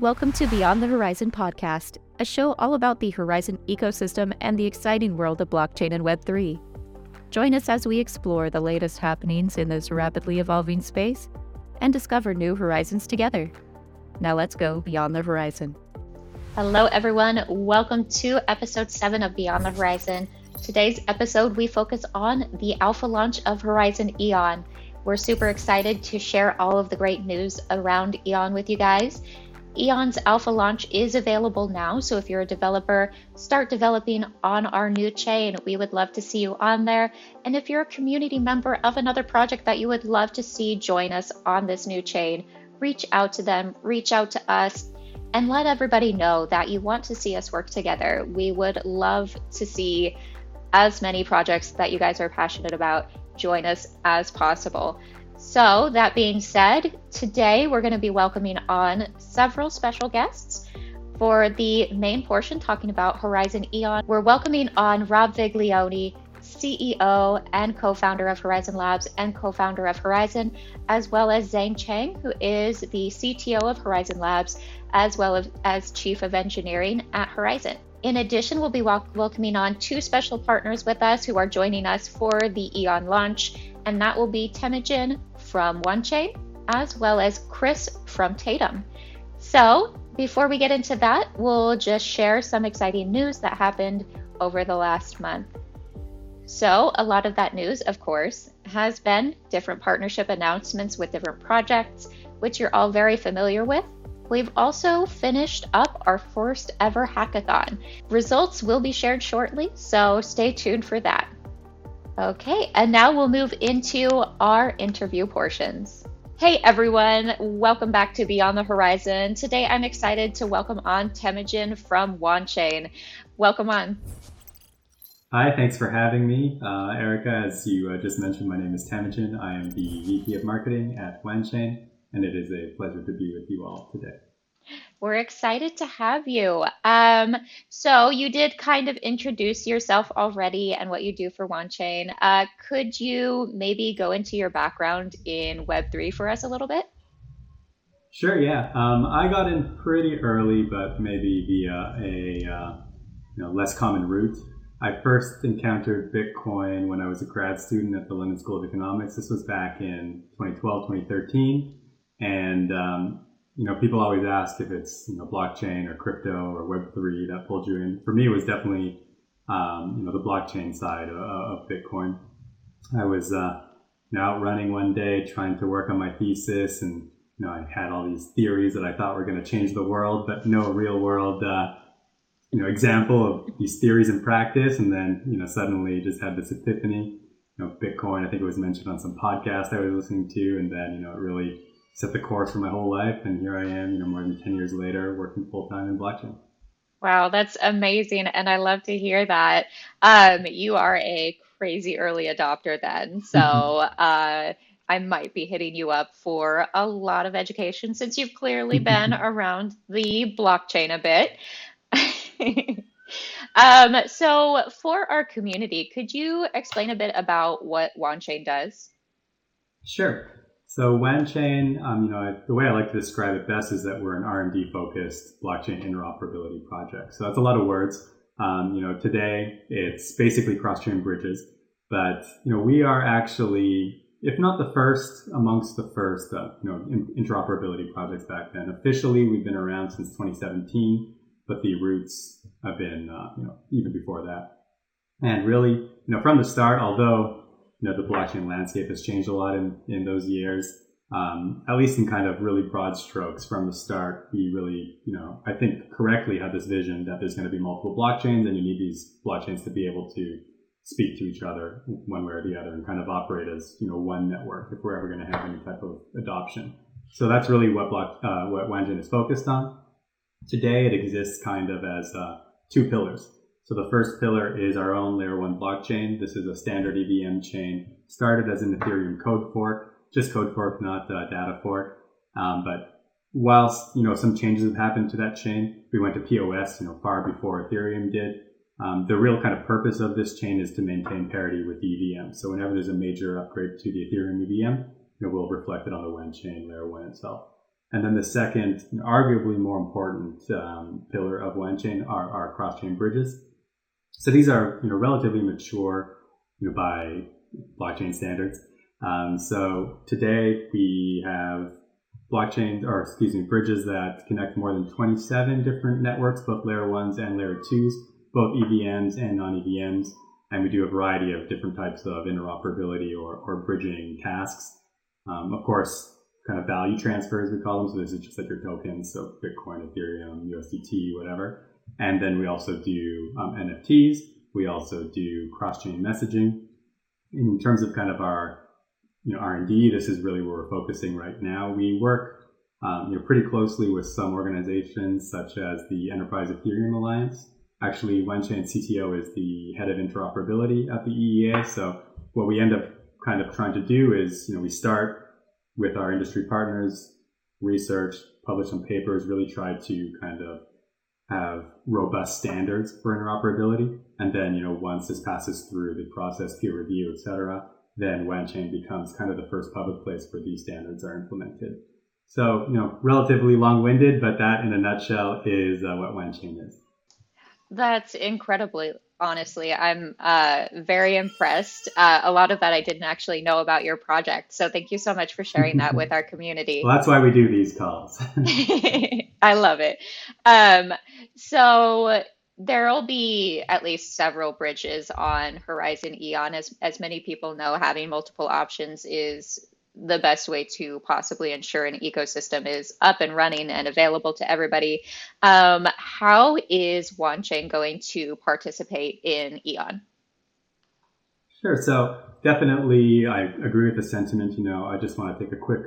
Welcome to Beyond the Horizen podcast, a show all about the Horizen ecosystem and the exciting world of blockchain and Web3. Join us as we explore the latest happenings in this rapidly evolving space and discover new horizons together. Now let's go beyond the horizon. Hello, everyone. Welcome to episode seven of Beyond the Horizen. Today's episode, we focus on the alpha launch of Horizen Eon. We're super excited to share all of the great news around Eon with you guys. Eon's alpha launch is available now, so if you're a developer, start developing on our new chain. We would love to see you on there. And if you're a community member of another project that you would love to see join us on this new chain, reach out to them, reach out to us, and let everybody know that you want to see us work together. We would love to see as many projects that you guys are passionate about join us as possible. So, that being said, today we're going to be welcoming on several special guests. For the main portion, talking about Horizen Eon, we're welcoming on Rob Viglione, CEO and co founder of Horizen Labs and co founder of Horizen, as well as Zain Cheng, who is the CTO of Horizen Labs, as well as, Chief of Engineering at Horizen. In addition, we'll be wel- welcoming on two special partners with us who are joining us for the Eon launch, and that will be Temujin from Wanchain as well as Chris from Tatum. So, before we get into that, we'll just share some exciting news that happened over the last month. So, a lot of that news, of course, has been different partnership announcements with different projects, which you're all very familiar with. We've also finished up our first ever hackathon. Results will be shared shortly, so stay tuned for that. Okay, and now we'll move into our interview portions. Hey everyone, welcome back to Beyond the Horizen. Today I'm excited to welcome on Temujin from Wanchain. Welcome on. Hi, thanks for having me. Uh, Erica, as you uh, just mentioned, my name is Temujin. I am the VP of Marketing at Wanchain, and it is a pleasure to be with you all today. We're excited to have you. Um, so, you did kind of introduce yourself already and what you do for Wanchain. Uh, could you maybe go into your background in Web3 for us a little bit? Sure, yeah. Um, I got in pretty early, but maybe via a uh, you know, less common route. I first encountered Bitcoin when I was a grad student at the London School of Economics. This was back in 2012, 2013. And, um, you know, people always ask if it's, you know, blockchain or crypto or Web3 that pulled you in. For me, it was definitely, um, you know, the blockchain side of, of Bitcoin. I was, uh, out running one day trying to work on my thesis and, you know, I had all these theories that I thought were going to change the world, but no real world, uh, you know example of these theories in practice and then you know suddenly just had this epiphany you know bitcoin i think it was mentioned on some podcast i was listening to and then you know it really set the course for my whole life and here i am you know more than 10 years later working full-time in blockchain wow that's amazing and i love to hear that um, you are a crazy early adopter then so uh, I might be hitting you up for a lot of education since you've clearly been around the blockchain a bit. um, so, for our community, could you explain a bit about what WanChain does? Sure. So Wanchain, um, you know, the way I like to describe it best is that we're an R&D focused blockchain interoperability project. So that's a lot of words. Um, you know, today it's basically cross-chain bridges, but you know, we are actually, if not the first, amongst the first, uh, you know, interoperability projects back then. Officially, we've been around since 2017 but the roots have been, uh, you know, even before that. And really, you know, from the start, although, you know, the blockchain landscape has changed a lot in, in those years, um, at least in kind of really broad strokes from the start, we really, you know, I think correctly had this vision that there's going to be multiple blockchains and you need these blockchains to be able to speak to each other one way or the other and kind of operate as, you know, one network if we're ever going to have any type of adoption. So that's really what block, uh, what Wanchain is focused on. Today it exists kind of as uh, two pillars. So the first pillar is our own layer one blockchain. This is a standard EVM chain, started as an Ethereum code fork, just code fork, not uh, data fork. Um, but whilst you know some changes have happened to that chain, we went to POS, you know, far before Ethereum did. Um, the real kind of purpose of this chain is to maintain parity with EVM. So whenever there's a major upgrade to the Ethereum EVM, know, we'll reflect it on the Wanchain layer one itself. And then the second, arguably more important um, pillar of Wanchain are, are cross-chain bridges. So these are you know relatively mature you know, by blockchain standards. Um, so today we have blockchain or excuse me bridges that connect more than 27 different networks, both layer ones and layer twos, both EVMs and non-EVMs. And we do a variety of different types of interoperability or, or bridging tasks. Um, of course, kind of value transfers, we call them. So this is just like your tokens, so Bitcoin, Ethereum, USDT, whatever. And then we also do um, NFTs. We also do cross-chain messaging. In terms of kind of our you know R&D, this is really where we're focusing right now. We work um, you know pretty closely with some organizations such as the Enterprise Ethereum Alliance. Actually, Wanchain CTO is the head of interoperability at the EEA. So what we end up kind of trying to do is, you know, we start with our industry partners, research, publish some papers, really try to kind of have robust standards for interoperability. And then, you know, once this passes through the process, peer review, et cetera, then WANchain becomes kind of the first public place where these standards are implemented. So, you know, relatively long-winded, but that in a nutshell is uh, what WANchain is. That's incredibly honestly. I'm uh, very impressed. Uh, a lot of that I didn't actually know about your project. So thank you so much for sharing that with our community. Well, that's why we do these calls. I love it. Um, so there'll be at least several bridges on Horizen Eon. As, as many people know, having multiple options is the best way to possibly ensure an ecosystem is up and running and available to everybody. Um, how is Wanchain going to participate in Eon? Sure. So definitely, I agree with the sentiment. You know, I just want to take a quick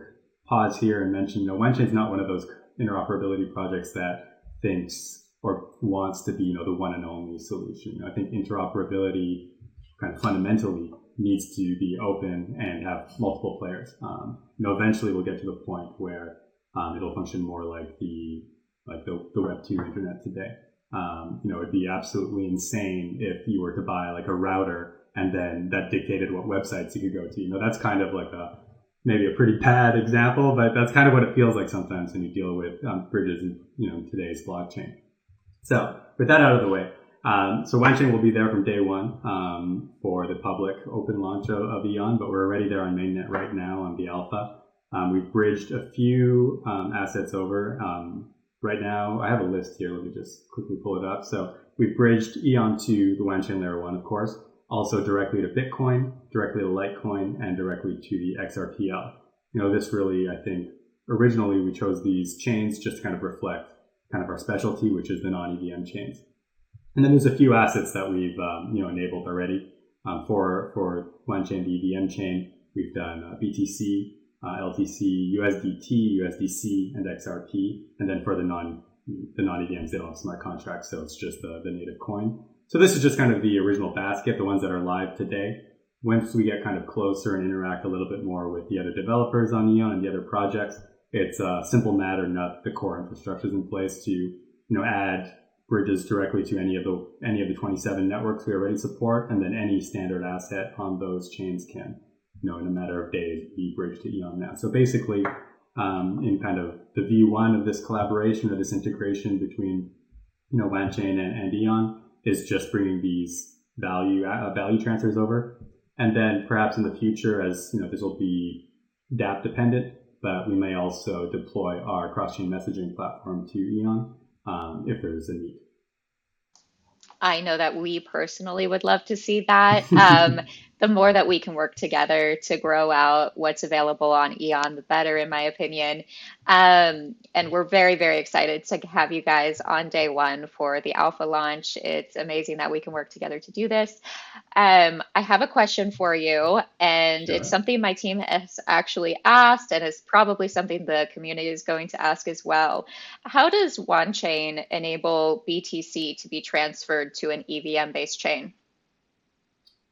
pause here and mention, you know, Wanchain is not one of those interoperability projects that thinks or wants to be, you know, the one and only solution. I think interoperability kind of fundamentally needs to be open and have multiple players. Um, you know, eventually we'll get to the point where um, it'll function more like the like the, the Web two internet today. Um, you know, it'd be absolutely insane if you were to buy like a router and then that dictated what websites you could go to. You know, that's kind of like a maybe a pretty bad example, but that's kind of what it feels like sometimes when you deal with um, bridges in you know today's blockchain. So with that out of the way, um, so Wanchain will be there from day one um, for the public open launch of, of, Eon, but we're already there on mainnet right now on the alpha. Um, we've bridged a few um, assets over. Um, right now, I have a list here. Let me just quickly pull it up. So we've bridged Eon to the Wanchain layer one, of course, also directly to Bitcoin, directly to Litecoin, and directly to the XRPL. You know, this really, I think, originally we chose these chains just to kind of reflect kind of our specialty, which is the non-EVM chains. And then there's a few assets that we've um, you know enabled already um, for for Wanchain, the EVM chain. We've done uh, BTC, uh, LTC, USDT, USDC, and XRP. And then for the non the non EVMs, they don't have smart contracts, so it's just the, the native coin. So this is just kind of the original basket, the ones that are live today. Once we get kind of closer and interact a little bit more with the other developers on Eon and the other projects, it's a simple matter not the core infrastructure is in place to you know add bridges directly to any of the any of the 27 networks we already support, and then any standard asset on those chains can, you know, in a matter of days, be bridged to Eon now. So basically, um, in kind of the V1 of this collaboration or this integration between, you know, Wanchain and, and Eon is just bringing these value uh, value transfers over, and then perhaps in the future, as you know, this will be DApp dependent, but we may also deploy our cross-chain messaging platform to Eon um, if there's a need. I know that we personally would love to see that. Um, the more that we can work together to grow out what's available on Eon, the better, in my opinion. Um, and we're very, very excited to have you guys on day one for the alpha launch. It's amazing that we can work together to do this. Um, I have a question for you, and sure. it's something my team has actually asked, and it's probably something the community is going to ask as well. How does Wanchain enable BTC to be transferred to an EVM based chain?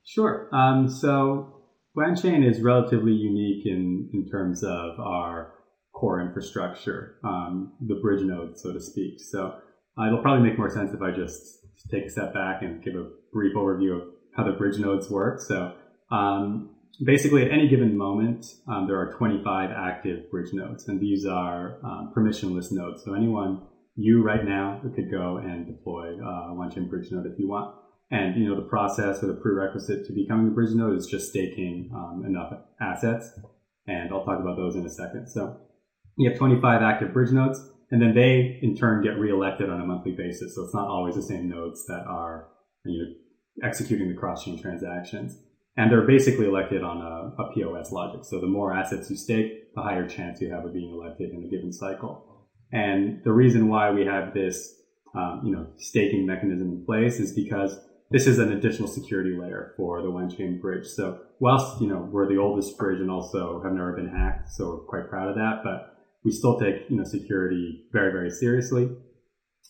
Sure. Um, so Wanchain is relatively unique in, in terms of our core infrastructure, um, the bridge node, so to speak. So uh, it'll probably make more sense if I just take a step back and give a brief overview of how the bridge nodes work. So um, basically, at any given moment, um, there are 25 active bridge nodes, and these are um, permissionless nodes. So anyone, you right now, could go and deploy uh, a bridge node if you want. And you know the process or the prerequisite to becoming a bridge node is just staking um, enough assets, and I'll talk about those in a second. So you have 25 active bridge nodes, and then they in turn get reelected on a monthly basis. So it's not always the same nodes that are you know executing the cross-chain transactions. And they're basically elected on a, a, POS logic. So the more assets you stake, the higher chance you have of being elected in a given cycle. And the reason why we have this, um, you know, staking mechanism in place is because this is an additional security layer for the Wanchain bridge. So whilst, you know, we're the oldest bridge and also have never been hacked, so we're quite proud of that, but we still take, you know, security very, very seriously.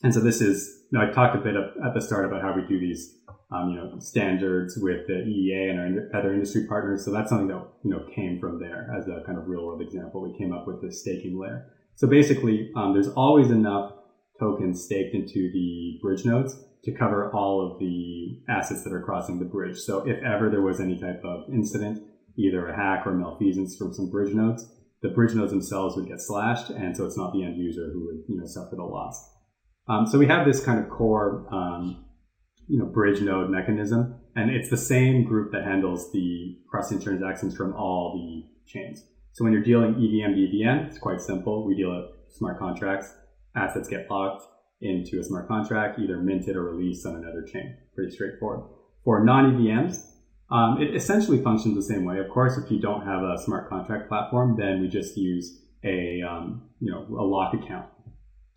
And so this is, you know, I talked a bit at the start about how we do these um, you know, standards with the EEA and our other industry partners. So that's something that, you know, came from there as a kind of real world example. We came up with this staking layer. So basically, um, there's always enough tokens staked into the bridge nodes to cover all of the assets that are crossing the bridge. So if ever there was any type of incident, either a hack or malfeasance from some bridge nodes, the bridge nodes themselves would get slashed, and so it's not the end user who would, you know, suffer the loss. Um, so we have this kind of core um, you know, bridge node mechanism. And it's the same group that handles the crossing transactions from all the chains. So when you're dealing EVM EVM, it's quite simple. We deal with smart contracts. Assets get locked into a smart contract, either minted or released on another chain. Pretty straightforward. For non-EVMs, um, it essentially functions the same way. Of course, if you don't have a smart contract platform, then we just use a um, you know a lock account,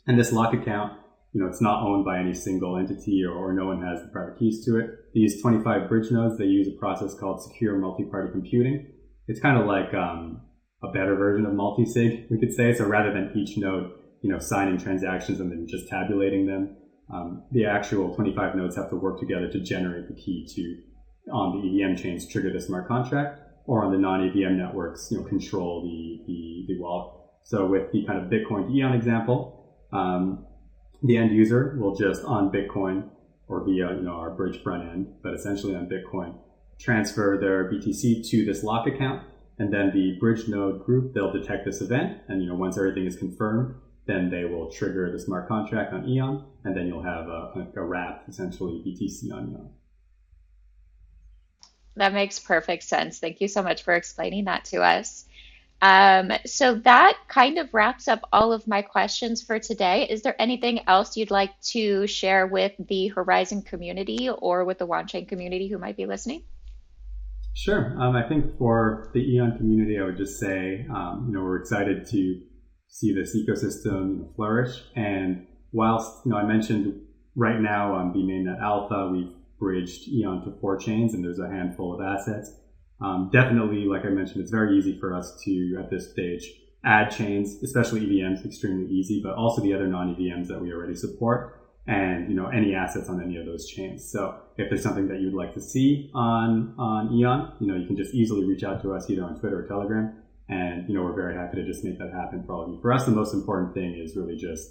and this lock account you know, it's not owned by any single entity or, or, no one has the private keys to it. These 25 bridge nodes, they use a process called secure multi-party computing. It's kind of like um, a better version of multi-sig, we could say. So rather than each node, you know, signing transactions and then just tabulating them, um, the actual 25 nodes have to work together to generate the key to, on the EVM chains, trigger the smart contract, or on the non-EVM networks, you know, control the, the, the wallet. So with the kind of Bitcoin to EON example, um, the end user will just on Bitcoin or via you know our bridge front end, but essentially on Bitcoin, transfer their BTC to this lock account, and then the bridge node group they'll detect this event, and you know once everything is confirmed, then they will trigger the smart contract on Eon, and then you'll have a, a wrap essentially BTC on Eon. That makes perfect sense. Thank you so much for explaining that to us. Um, so that kind of wraps up all of my questions for today. Is there anything else you'd like to share with the Horizen community or with the Wanchain community who might be listening? Sure. Um, I think for the Eon community, I would just say, um, you know, we're excited to see this ecosystem flourish. And whilst, you know, I mentioned right now on the mainnet alpha, we've bridged Eon to four chains and there's a handful of assets. Um, definitely, like I mentioned, it's very easy for us to, at this stage, add chains, especially EVMs, extremely easy, but also the other non-EVMs that we already support and, you know, any assets on any of those chains. So if there's something that you'd like to see on, on Eon, you know, you can just easily reach out to us either on Twitter or Telegram. And, you know, we're very happy to just make that happen for all of you. For us, the most important thing is really just,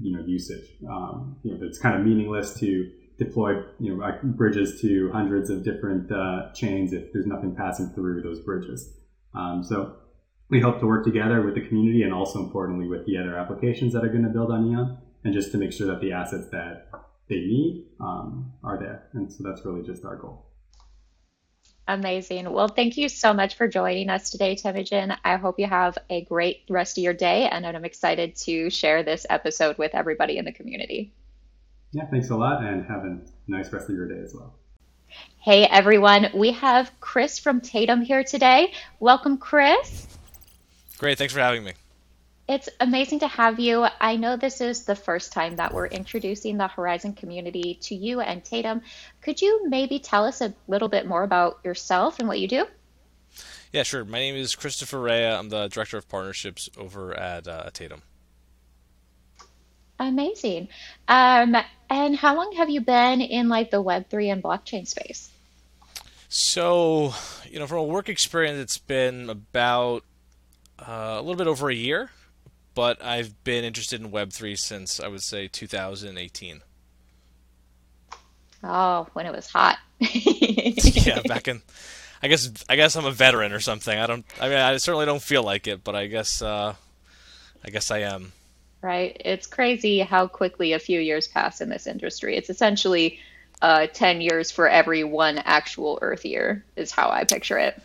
you know, usage. Um, you know, it's kind of meaningless to deploy you know bridges to hundreds of different uh, chains if there's nothing passing through those bridges. Um, so we hope to work together with the community and also importantly with the other applications that are going to build on Eon and just to make sure that the assets that they need um, are there. And so that's really just our goal. Amazing. Well, thank you so much for joining us today, Temujin. I hope you have a great rest of your day, and I'm excited to share this episode with everybody in the community. Yeah, thanks a lot and have a nice rest of your day as well. Hey everyone, we have Chris from Tatum here today. Welcome, Chris. Great, thanks for having me. It's amazing to have you. I know this is the first time that we're introducing the Horizen community to you and Tatum. Could you maybe tell us a little bit more about yourself and what you do? Yeah, sure. My name is Christopher Raia. I'm the Director of Partnerships over at uh, Tatum. Amazing. Um, and how long have you been in like the Web3 and blockchain space? So, you know, from a work experience, it's been about uh, a little bit over a year, but I've been interested in Web3 since I would say 2018. Oh, when it was hot. yeah, back in I guess I guess I'm a veteran or something. I don't. I mean, I certainly don't feel like it, but I guess uh, I guess I am. Right. It's crazy how quickly a few years pass in this industry. It's essentially uh, ten years for every one actual Earth year, is how I picture it.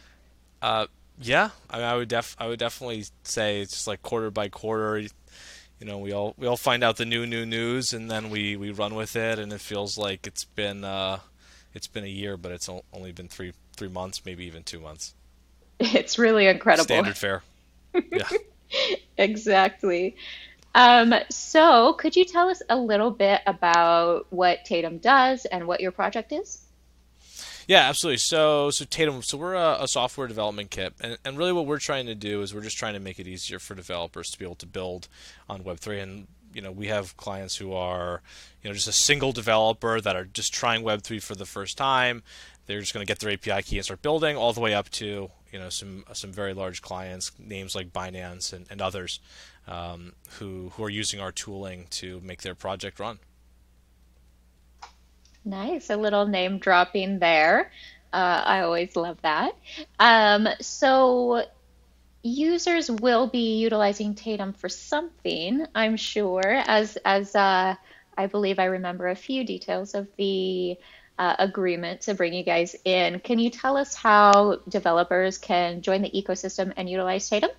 Uh, yeah. I mean, I would def I would definitely say it's just like quarter by quarter. You know, we all we all find out the new new news, and then we we run with it, and it feels like it's been uh, it's been a year, but it's only been three three months, maybe even two months. It's really incredible. Standard fare. Yeah. exactly. Um, so, could you tell us a little bit about what Tatum does and what your project is? Yeah, absolutely. So, so Tatum, so we're a, a, software development kit, and, and really what we're trying to do is we're just trying to make it easier for developers to be able to build on Web3. And you know, we have clients who are, you know, just a single developer that are just trying Web3 for the first time. They're just going to get their API key and start building, all the way up to you know some some very large clients, names like Binance and, and others, um, who who are using our tooling to make their project run. Nice, a little name dropping there. Uh, I always love that. Um, so users will be utilizing Tatum for something, I'm sure, as as uh, I believe I remember a few details of the uh, agreement to bring you guys in. Can you tell us how developers can join the ecosystem and utilize Tatum?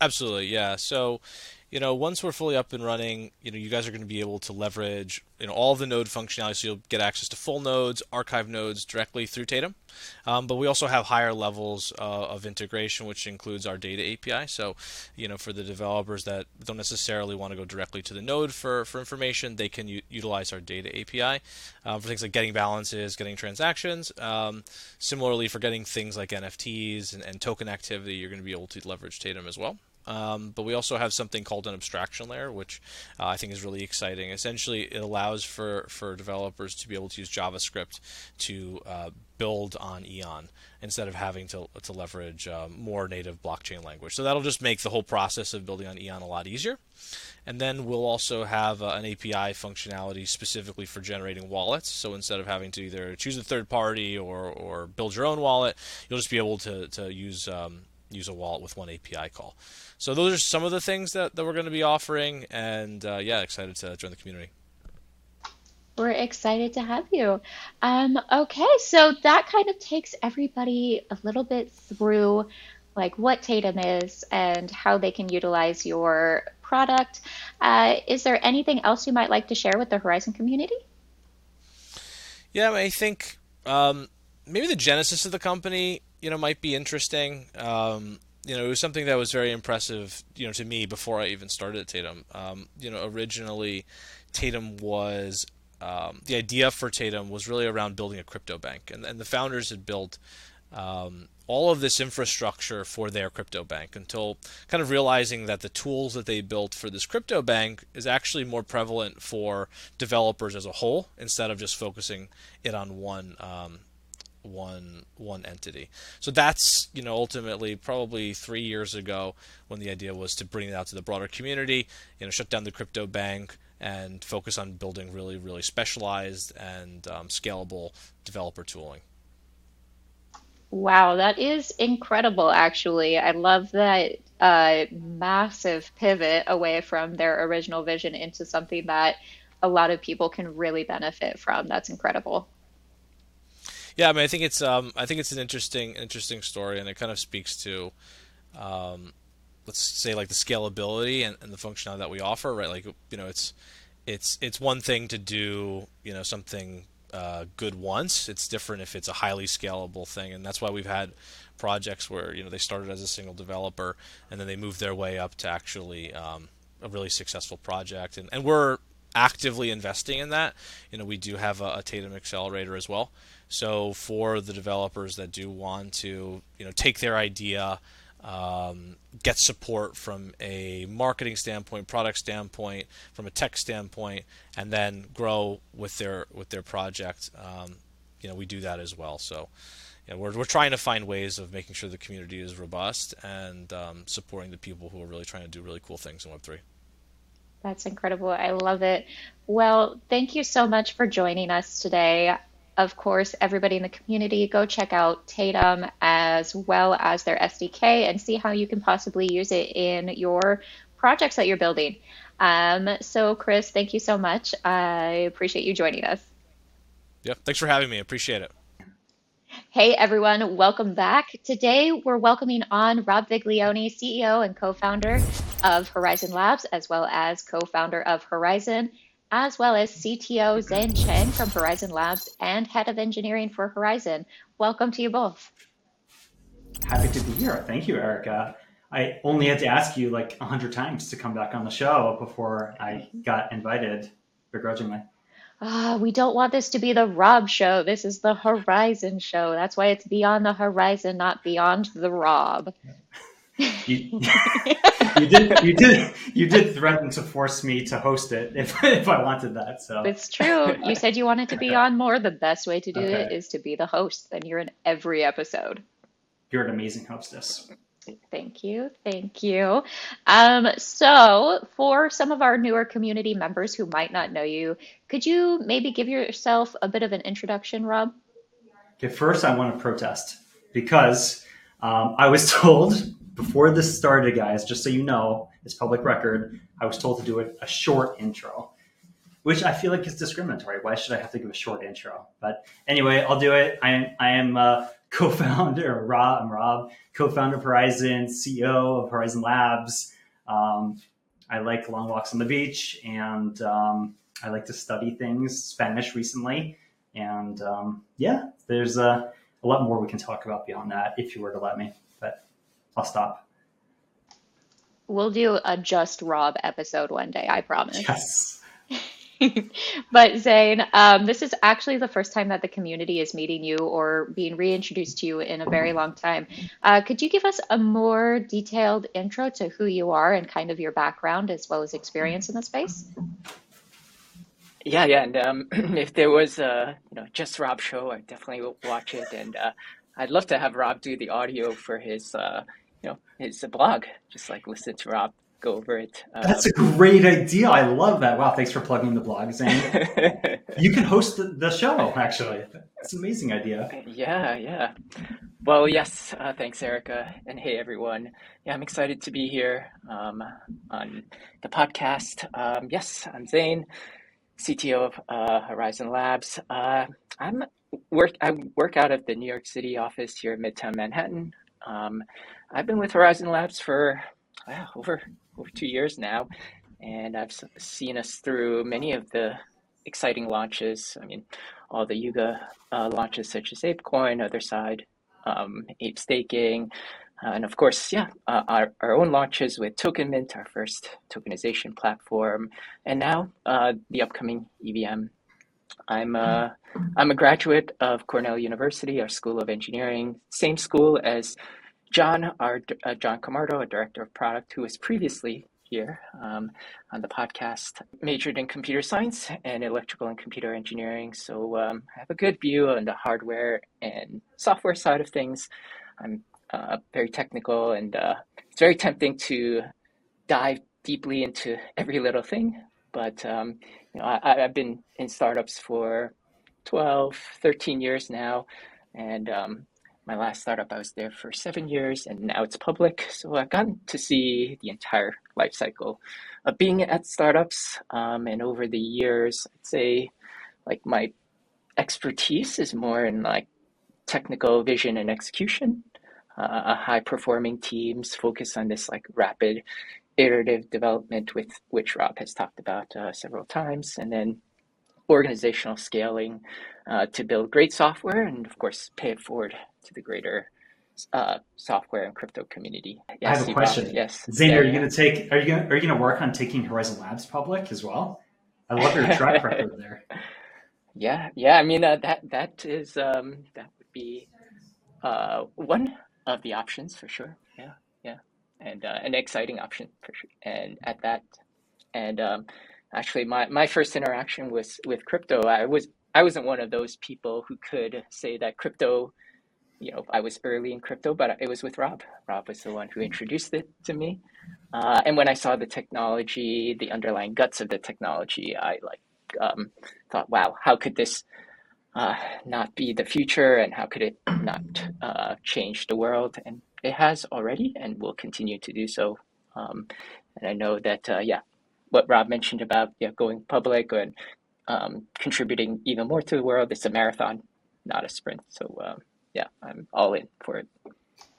Absolutely, yeah. So you know, once we're fully up and running, you know, you guys are going to be able to leverage, you know, all the node functionality. So you'll get access to full nodes, archive nodes directly through Tatum. Um, but we also have higher levels uh, of integration, which includes our data API. So, you know, for the developers that don't necessarily want to go directly to the node for, for information, they can u- utilize our data API uh, for things like getting balances, getting transactions. Um, similarly, for getting things like NFTs and, and token activity, you're going to be able to leverage Tatum as well. Um, but we also have something called an abstraction layer, which uh, I think is really exciting. Essentially, it allows for, for developers to be able to use JavaScript to uh, build on Eon instead of having to, to leverage um, more native blockchain language. So that'll just make the whole process of building on Eon a lot easier. And then we'll also have uh, an API functionality specifically for generating wallets. So instead of having to either choose a third party or, or build your own wallet, you'll just be able to, to use um, use a wallet with one API call. So those are some of the things that, that we're going to be offering, and uh, yeah, excited to join the community. We're excited to have you. Um, okay, so that kind of takes everybody a little bit through like what Tatum is and how they can utilize your product. Uh, is there anything else you might like to share with the Horizen community? Yeah, I think um, maybe the genesis of the company, you know, might be interesting. Um, you know, it was something that was very impressive, you know, to me before I even started at Tatum. Um, you know, originally, Tatum was um, the idea for Tatum was really around building a crypto bank, and, and the founders had built um, all of this infrastructure for their crypto bank until kind of realizing that the tools that they built for this crypto bank is actually more prevalent for developers as a whole instead of just focusing it on one um, one one entity. So that's you know ultimately probably three years ago when the idea was to bring it out to the broader community. You know, shut down the crypto bank and focus on building really really specialized and um, scalable developer tooling. Wow, that is incredible. Actually, I love that uh, massive pivot away from their original vision into something that a lot of people can really benefit from. That's incredible. Yeah, I mean, I think it's um, I think it's an interesting interesting story, and it kind of speaks to, um, let's say like the scalability and, and the functionality that we offer, right? Like you know, it's it's it's one thing to do you know something uh, good once. It's different if it's a highly scalable thing, and that's why we've had projects where you know they started as a single developer and then they moved their way up to actually um, a really successful project, and and we're actively investing in that. You know, we do have a, a Tatum accelerator as well. So for the developers that do want to, you know, take their idea, um, get support from a marketing standpoint, product standpoint, from a tech standpoint, and then grow with their with their project, um, you know, we do that as well. So. You know, we're, we're trying to find ways of making sure the community is robust and um, supporting the people who are really trying to do really cool things in Web3. That's incredible. I love it. Well, thank you so much for joining us today. of course, everybody in the community, go check out Tatum as well as their SDK and see how you can possibly use it in your projects that you're building. Um, so, Chris, thank you so much. I appreciate you joining us. Yeah, thanks for having me. Appreciate it. Hey everyone, welcome back. Today we're welcoming on Rob Viglione, CEO and co founder of Horizen Labs, as well as co founder of Horizen, as well as CTO Zain Cheng from Horizen Labs and head of engineering for Horizen. Welcome to you both. Happy to be here. Thank you, Erica. I only had to ask you like a hundred times to come back on the show before I got invited begrudgingly. Uh, we don't want this to be the Rob show. This is the Horizen show. That's why it's beyond the horizon, not beyond the Rob. You, you did you did you did threaten to force me to host it if if I wanted that. So it's true. You said you wanted to be on more. The best way to do Okay. it is to be the host. Then you're in every episode. you're an amazing hostess. Thank you. Thank you. Um, so, for some of our newer community members who might not know you, could you maybe give yourself a bit of an introduction, Rob? Okay, first I want to protest because um, I was told before this started, guys, just so you know, it's public record. I was told to do a, a short intro, which I feel like is discriminatory. Why should I have to give a short intro? But anyway, I'll do it. I am I am uh, co-founder, Rob. I'm Rob, co-founder of Horizen, CEO of Horizen Labs. Um, I like long walks on the beach, and um, I like to study things Spanish recently. And um, yeah, there's a, a lot more we can talk about beyond that if you were to let me, but I'll stop. We'll do a just Rob episode one day, I promise. Yes. But Zain, um, this is actually the first time that the community is meeting you or being reintroduced to you in a very long time. Uh, could you give us a more detailed intro to who you are and kind of your background as well as experience in the space? Yeah, yeah, and um, if there was a you know just Rob show, I definitely will watch it, and uh, I'd love to have Rob do the audio for his uh, you know his blog, just like listen to Rob go over it. That's a great idea. I love that. Wow, thanks for plugging the blog, Zain. you can host the, the show, actually. It's an amazing idea. Yeah, yeah. Well, yes, uh, thanks, Erica. And hey, everyone. Yeah, I'm excited to be here um, on the podcast. Um, yes, I'm Zain, CTO of uh, Horizen Labs. Uh, I'm work. I work out of the New York City office here in Midtown Manhattan. Um, I've been with Horizen Labs for wow, over over two years now, and I've seen us through many of the exciting launches. I mean, all the Yuga uh, launches such as ApeCoin, Otherside, um, Ape Staking, uh, and of course, yeah, uh, our, our own launches with TokenMint, our first tokenization platform, and now uh, the upcoming EVM. I'm a, I'm a graduate of Cornell University, our School of Engineering, same school as John, our uh, John Camardo, a director of product who was previously here um, on the podcast, majored in computer science and electrical and computer engineering. So um, I have a good view on the hardware and software side of things. I'm uh, very technical, and uh, it's very tempting to dive deeply into every little thing. But um, you know, I, I've been in startups for 12, 13 years now, and um, my last startup, I was there for seven years, and now it's public. So I've gotten to see the entire life cycle of being at startups. Um, and over the years, I'd say like my expertise is more in like technical vision and execution. Uh, high performing teams focus on this like rapid iterative development with which Rob has talked about uh, several times, and then organizational scaling uh, to build great software and of course pay it forward to the greater uh, software and crypto community. I have a Steve question. Yes. Zain, Yeah, are you yeah. going to take? Are you going? Are you going to work on taking Horizen Labs public as well? I love your track record there. Yeah, yeah. I mean, uh, that that is um, that would be uh, one of the options for sure. Yeah, yeah, and uh, an exciting option for sure. And at that, and um, actually, my my first interaction was with crypto. I was I wasn't one of those people who could say that crypto. You know, I was early in crypto, but it was with Rob. Rob was the one who introduced it to me. Uh, and when I saw the technology, the underlying guts of the technology, I like um, thought, wow, how could this uh, not be the future and how could it not uh, change the world? And it has already and will continue to do so. Um, and I know that, uh, yeah, what Rob mentioned about yeah, going public and um, contributing even more to the world, it's a marathon, not a sprint. So, um, yeah, I'm all in for it.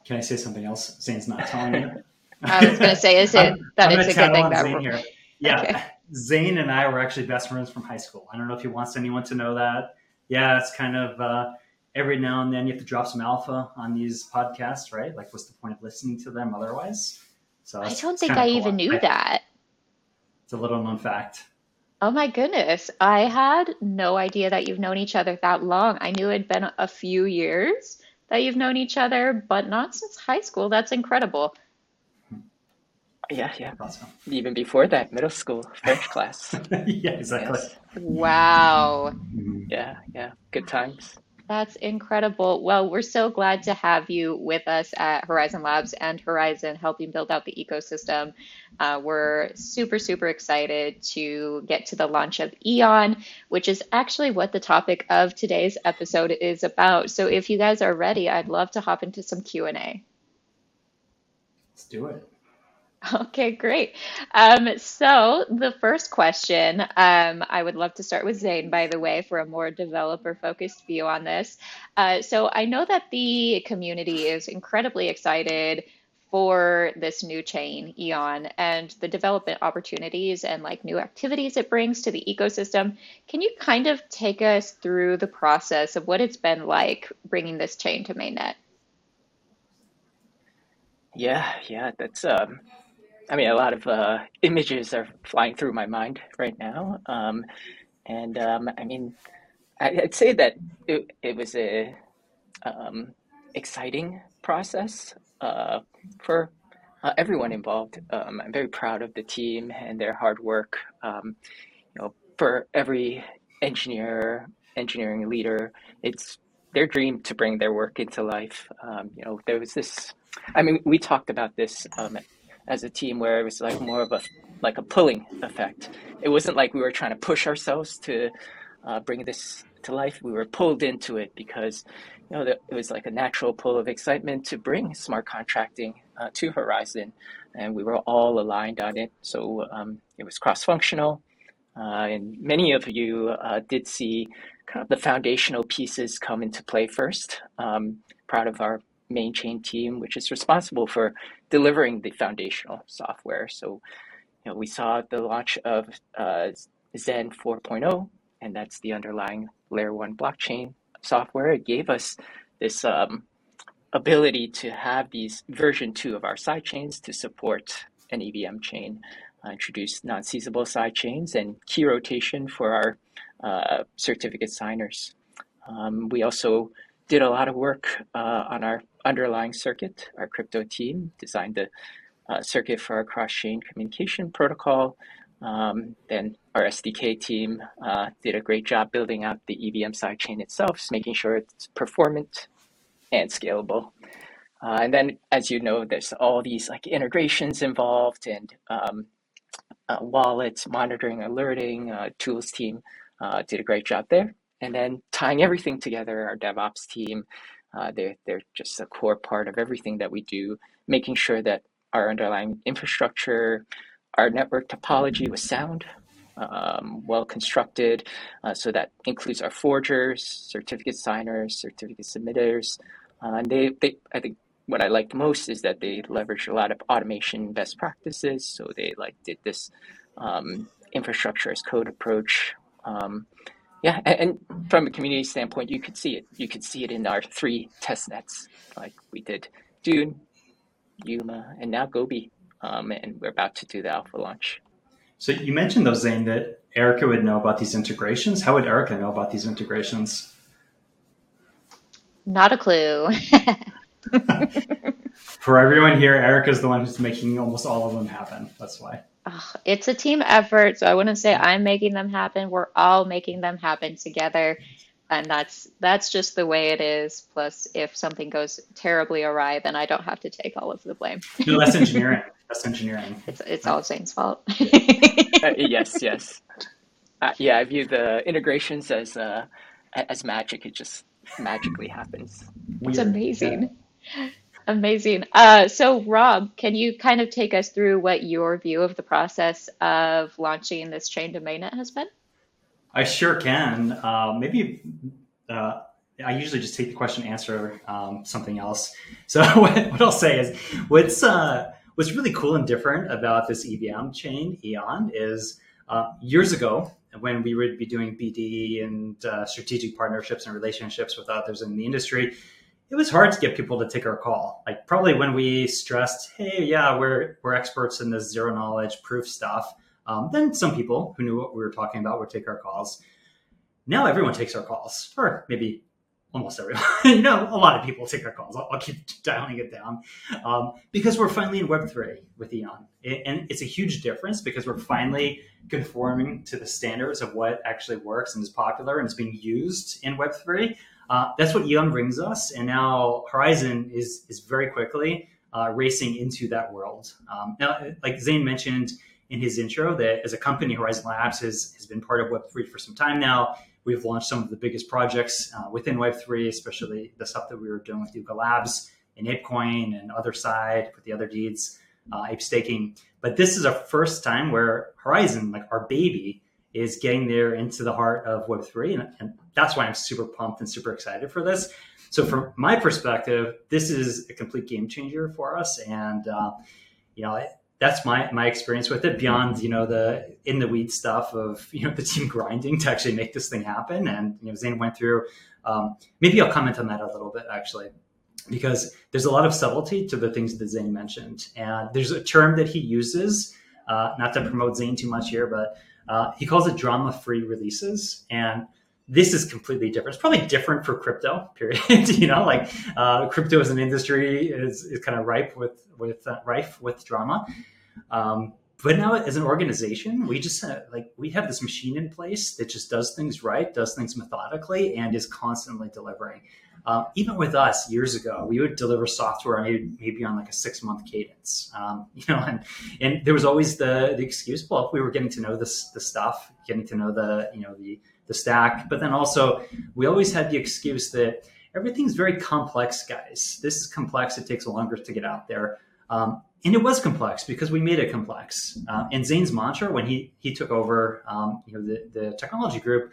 Can I say something else Zain's not telling you? I was going to say, is it that I'm it's a good thing that Zain we're- here. Yeah, Okay. Zain and I were actually best friends from high school. I don't know if he wants anyone to know that. Yeah, it's kind of uh, every now and then you have to drop some alpha on these podcasts, right? Like, what's the point of listening to them otherwise? So I don't think I cool. even knew I- that. It's a little known fact. Oh my goodness. I had no idea that you've known each other that long. I knew it'd been a few years that you've known each other, but not since high school. That's incredible. Yeah, yeah. Awesome. Even before that, middle school French class. yeah, exactly. Yes. Wow. Mhm. Yeah, yeah. Good times. That's incredible. Well, we're so glad to have you with us at Horizen Labs and Horizen helping build out the ecosystem. Uh, we're super, super excited to get to the launch of Eon, which is actually what the topic of today's episode is about. So if you guys are ready, I'd love to hop into some Q&A. Let's do it. Okay, great. Um, so the first question, um, I would love to start with Zain, by the way, for a more developer-focused view on this. Uh, so I know that the community is incredibly excited for this new chain, Eon, and the development opportunities and like new activities it brings to the ecosystem. Can you kind of take us through the process of what it's been like bringing this chain to mainnet? Yeah, yeah. That's um. I mean, a lot of uh, images are flying through my mind right now. Um, and um, I mean, I'd say that it, it was a um, exciting process uh, for uh, everyone involved. Um, I'm very proud of the team and their hard work. Um, you know, for every engineer, engineering leader, it's their dream to bring their work into life. Um, you know, there was this. I mean, we talked about this um, as a team where it was like more of a like a pulling effect. It wasn't like we were trying to push ourselves to uh, bring this to life. We were pulled into it because you know it was like a natural pull of excitement to bring smart contracting uh, to Horizen, and we were all aligned on it. So um, it was cross functional, uh, and many of you uh, did see kind of the foundational pieces come into play first. Um, proud of our main chain team, which is responsible for delivering the foundational software. So, you know, we saw the launch of uh, Zen 4.0, and that's the underlying layer one blockchain software. It gave us this um, ability to have these version two of our sidechains to support an EVM chain, uh, introduce non-seizable sidechains and key rotation for our uh, certificate signers. Um, we also did a lot of work uh, on our underlying circuit. Our crypto team designed the uh, circuit for our cross-chain communication protocol. Um, then our SDK team uh, did a great job building out the EVM sidechain itself, making sure it's performant and scalable. Uh, and then, as you know, there's all these like integrations involved and um, uh, wallets, monitoring, alerting. Uh, tools team uh, did a great job there. And then tying everything together, our DevOps team, uh, they're, they're just a core part of everything that we do, making sure that our underlying infrastructure, our network topology was sound, um, well constructed. Uh, so that includes our forgers, certificate signers, certificate submitters. Uh, and they, they, I think what I liked most is that they leveraged a lot of automation best practices. So they like did this um, infrastructure as code approach. Um, yeah, and, and from a community standpoint, you could see it. You could see it in our three test nets. Like we did Dune, Yuma, and now Gobi. Um, and we're about to do the alpha launch. So you mentioned though, Zain, that Erica would know about these integrations. How would Erica know about these integrations? Not a clue. For everyone here, Erica's the one who's making almost all of them happen. That's why. Ugh, it's a team effort, so I wouldn't say I'm making them happen. We're all making them happen together, and that's that's just the way it is. Plus, if something goes terribly awry, then I don't have to take all of the blame. No, that's engineering. that's engineering. It's it's all Zain's fault. Uh, yes, yes. Uh, yeah, I view the integrations as uh, as magic. It just magically happens. It's amazing. Yeah. Amazing. Uh, so, Rob, can you kind of take us through what your view of the process of launching this chain to mainnet has been? I sure can. Uh, maybe uh, I usually just take the question, answer um, something else. So, what, what, I'll say is, what's uh, what's really cool and different about this EVM chain, Eon, is uh, years ago when we would be doing BD and uh, strategic partnerships and relationships with others in the industry it was hard to get people to take our call. Like probably when we stressed, hey, yeah, we're we're experts in this zero knowledge proof stuff. Um, then some people who knew what we were talking about would take our calls. Now everyone takes our calls, or maybe almost everyone. you know, a lot of people take our calls. I'll, I'll keep dialing it down um, because we're finally in Web three with Eon, it, and it's a huge difference because we're finally conforming to the standards of what actually works and is popular and is being used in Web three. Uh, that's what Eon brings us, and now Horizen is is very quickly uh, racing into that world. Um, now, like Zain mentioned in his intro, that as a company, Horizen Labs has has been part of Web3 for some time now. We've launched some of the biggest projects uh, within Web3, especially the stuff that we were doing with Yuga Labs and ApeCoin and Otherside with the other deeds, uh, Ape staking. But this is our first time where Horizen, like our baby, is getting there into the heart of Web3. And, and, that's why I'm super pumped and super excited for this. So, from my perspective, this is a complete game changer for us. And, uh, you know, that's my, my experience with it beyond, you know, the in the weed stuff of, you know, the team grinding to actually make this thing happen. And, you know, Zain went through, um, maybe I'll comment on that a little bit actually because there's a lot of subtlety to the things that Zain mentioned. And there's a term that he uses, uh, not to promote Zain too much here, but uh, he calls it drama free releases. And this is completely different. It's probably different for crypto, period. you know, like uh, crypto as an industry is, is kind of ripe with, with uh, rife with drama. Um, but now as an organization, we just uh, like we have this machine in place that just does things right, does things methodically, and is constantly delivering. Uh, even with us years ago, we would deliver software maybe, maybe on like a six month cadence, um, you know, and, and there was always the, the excuse, well, if we were getting to know this, the stuff, getting to know the, you know, the, the stack, but then also we always had the excuse that everything's very complex, guys. This is complex. It takes longer to get out there. Um, and it was complex because we made it complex. Uh, and Zain's mantra when he he took over, um, you know, the, the technology group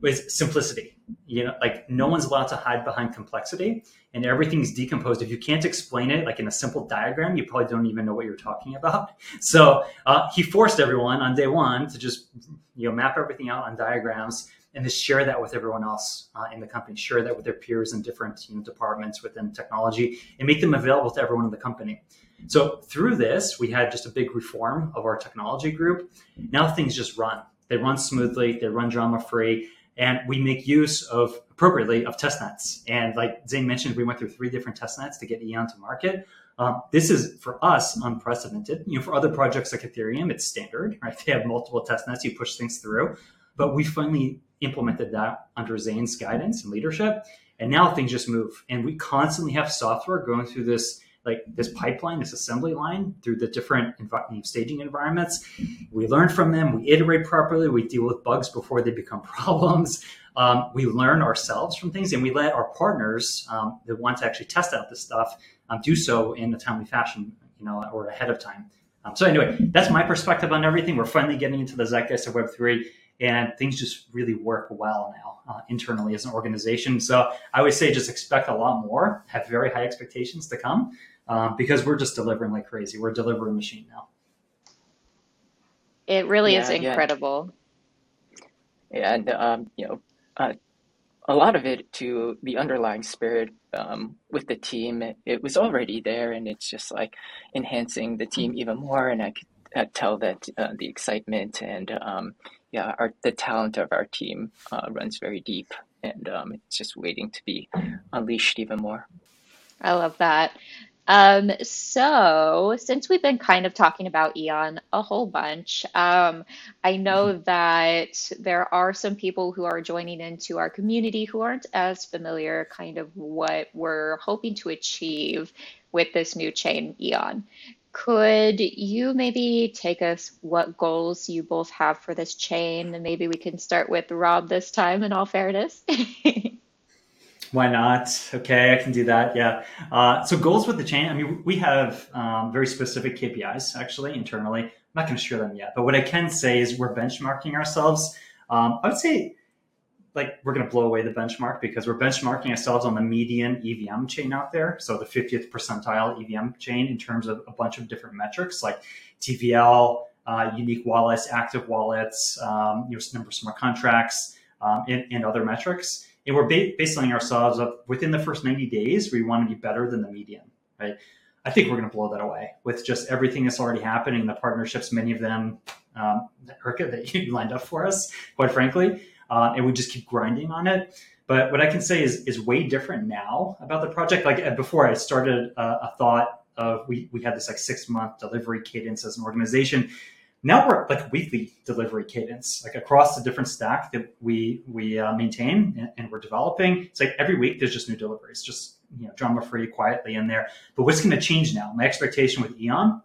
was simplicity. You know, like no one's allowed to hide behind complexity and everything's decomposed. If you can't explain it like in a simple diagram, you probably don't even know what you're talking about. So uh, he forced everyone on day one to just, you know, map everything out on diagrams and to share that with everyone else uh, in the company, share that with their peers in different you know, departments within technology and make them available to everyone in the company. So through this, we had just a big reform of our technology group. Now things just run. They run smoothly, they run drama free, and we make use of appropriately of test nets. And like Zain mentioned, we went through three different test nets to get Eon to market. Um, this is for us unprecedented. You know, for other projects like Ethereum, it's standard, right? They have multiple test nets, you push things through. But we finally implemented that under Zain's guidance and leadership. And now things just move. And we constantly have software going through this like this pipeline, this assembly line through the different env- staging environments. We learn from them, we iterate properly, we deal with bugs before they become problems. Um, we learn ourselves from things, and we let our partners um, that want to actually test out this stuff um, do so in a timely fashion, you know, or ahead of time. Um, so anyway, that's my perspective on everything. We're finally getting into the zeitgeist of Web three, and things just really work well now uh, internally as an organization. So I would say just expect a lot more, have very high expectations to come um, because we're just delivering like crazy. We're a delivery machine now. It really yeah, is incredible. Yeah, and um, you know, uh, a lot of it to the underlying spirit um, with the team. It, it, was already there, and it's just like enhancing the team even more. And I could uh, tell that uh, the excitement and um, yeah, our, the talent of our team uh, runs very deep, and um, it's just waiting to be unleashed even more. I love that. Um, so since we've been kind of talking about Eon a whole bunch, um, I know mm-hmm. that there are some people who are joining into our community who aren't as familiar kind of what we're hoping to achieve with this new chain Eon. could you maybe take us what goals you both have for this chain? And maybe we can start with Rob this time, in all fairness. Why not? Okay, I can do that. Yeah. Uh, so goals with the chain. I mean, we have um, very specific KPIs actually internally. I'm not going to share them yet, but what I can say is we're benchmarking ourselves. Um, I would say like we're going to blow away the benchmark because we're benchmarking ourselves on the median EVM chain out there. So the 50th percentile EVM chain in terms of a bunch of different metrics like TVL, uh, unique wallets, active wallets, um, number of smart contracts, um, and, and, other metrics. And we're ba- baselining ourselves up within the first 90 days. We want to be better than the median, right? I think we're going to blow that away with just everything that's already happening, the partnerships, many of them, um, that you lined up for us, quite frankly uh, and we just keep grinding on it. But what I can say is is way different now about the project. Like uh, before, I started a, a thought of we we had this like six month delivery cadence as an organization. Now we're like weekly delivery cadence, like across the different stack that we we uh, maintain and, and, we're developing. It's like every week there's just new deliveries, just you know drama free, quietly in there. But what's going to change now? My expectation with Eon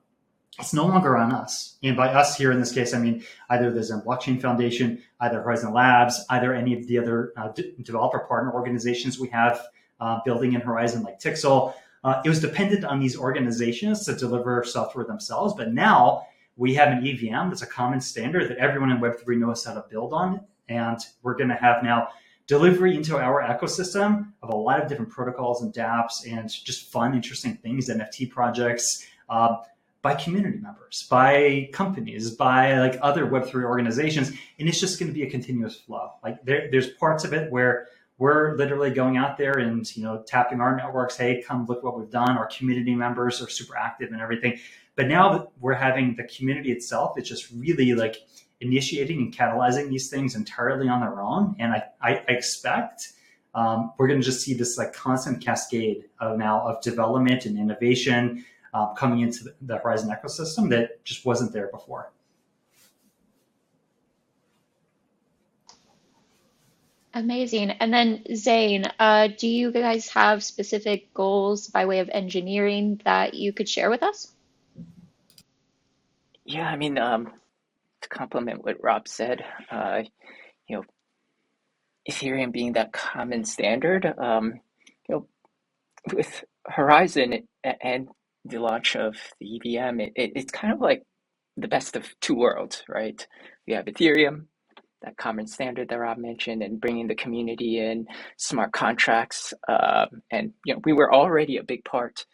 it's no longer on us. And by us here in this case, I mean either the Zen Blockchain Foundation, either Horizen Labs, either any of the other uh, d- developer partner organizations we have uh, building in Horizen, like Tixel. Uh, it was dependent on these organizations to deliver software themselves. But now we have an EVM that's a common standard that everyone in Web3 knows how to build on. And we're going to have now delivery into our ecosystem of a lot of different protocols and dApps and just fun, interesting things, NFT projects. Uh, by community members, by companies, by like other Web3 organizations. And it's just going to be a continuous flow. Like there, there's parts of it where we're literally going out there and, you know, tapping our networks. Hey, come look what we've done. Our community members are super active and everything. But now that we're having the community itself, it's just really like initiating and catalyzing these things entirely on their own. And I, I, expect um, we're going to just see this like constant cascade of now of development and innovation um, coming into the Horizen ecosystem that just wasn't there before. Amazing. And then Zain, uh, do you guys have specific goals by way of engineering that you could share with us? Yeah, I mean, um, to complement what Rob said, uh, you know, Ethereum being that common standard, um, you know, with Horizen and the launch of the EVM, it, it, it's kind of like the best of two worlds, right? We have Ethereum, that common standard that Rob mentioned, and bringing the community in, smart contracts, uh, and you know we were already a big part